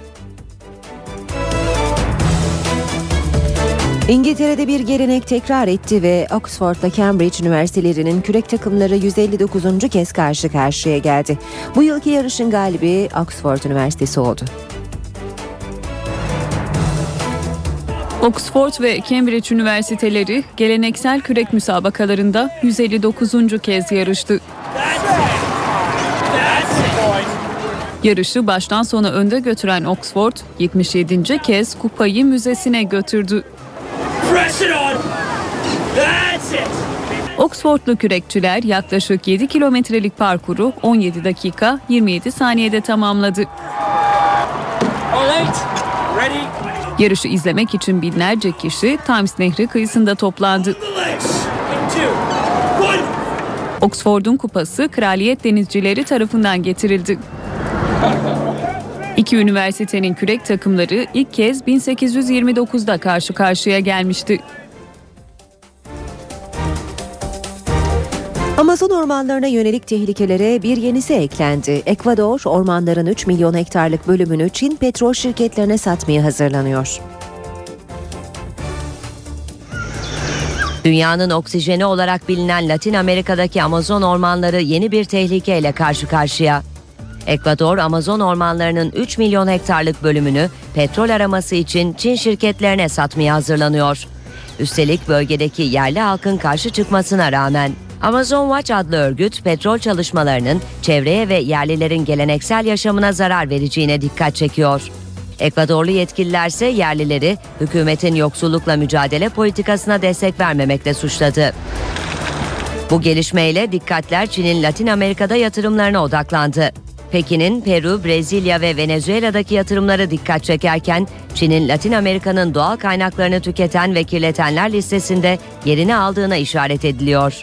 İngiltere'de bir gelenek tekrar etti ve Oxford'la Cambridge üniversitelerinin kürek takımları 159. kez karşı karşıya geldi. Bu yılki yarışın galibi Oxford Üniversitesi oldu. Oxford ve Cambridge üniversiteleri geleneksel kürek müsabakalarında 159. kez yarıştı. Yarışı baştan sona önde götüren Oxford 77. kez kupayı müzesine götürdü. Oxfordlu kürekçiler yaklaşık 7 kilometrelik parkuru 17 dakika 27 saniyede tamamladı. Yarışı izlemek için binlerce kişi Thames Nehri kıyısında toplandı. Oxford'un kupası Kraliyet Denizcileri tarafından getirildi. İki üniversitenin kürek takımları ilk kez 1829'da karşı karşıya gelmişti. Amazon ormanlarına yönelik tehlikelere bir yenisi eklendi. Ekvador, ormanların 3 milyon hektarlık bölümünü Çin petrol şirketlerine satmaya hazırlanıyor. Dünyanın oksijeni olarak bilinen Latin Amerika'daki Amazon ormanları yeni bir tehlikeyle karşı karşıya. Ekvador, Amazon ormanlarının 3 milyon hektarlık bölümünü petrol araması için Çin şirketlerine satmaya hazırlanıyor. Üstelik bölgedeki yerli halkın karşı çıkmasına rağmen Amazon Watch adlı örgüt petrol çalışmalarının çevreye ve yerlilerin geleneksel yaşamına zarar vereceğine dikkat çekiyor. Ekvadorlu yetkililerse yerlileri hükümetin yoksullukla mücadele politikasına destek vermemekle suçladı. Bu gelişmeyle dikkatler Çin'in Latin Amerika'da yatırımlarına odaklandı. Pekin'in Peru, Brezilya ve Venezuela'daki yatırımları dikkat çekerken Çin'in Latin Amerika'nın doğal kaynaklarını tüketen ve kirletenler listesinde yerini aldığına işaret ediliyor.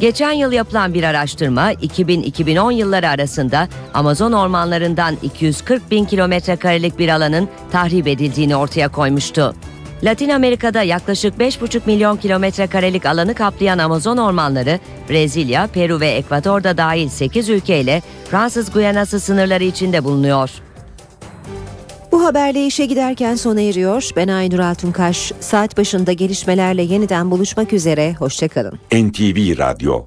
Geçen yıl yapılan bir araştırma 2000-2010 yılları arasında Amazon ormanlarından 240 bin kilometre karelik bir alanın tahrip edildiğini ortaya koymuştu. Latin Amerika'da yaklaşık 5,5 milyon kilometre karelik alanı kaplayan Amazon ormanları, Brezilya, Peru ve Ekvador'da dahil 8 ülkeyle Fransız Guyanası sınırları içinde bulunuyor. Bu haberle işe giderken sona eriyor. Ben Aynur Altunkaş. Saat başında gelişmelerle yeniden buluşmak üzere. Hoşçakalın. NTV Radyo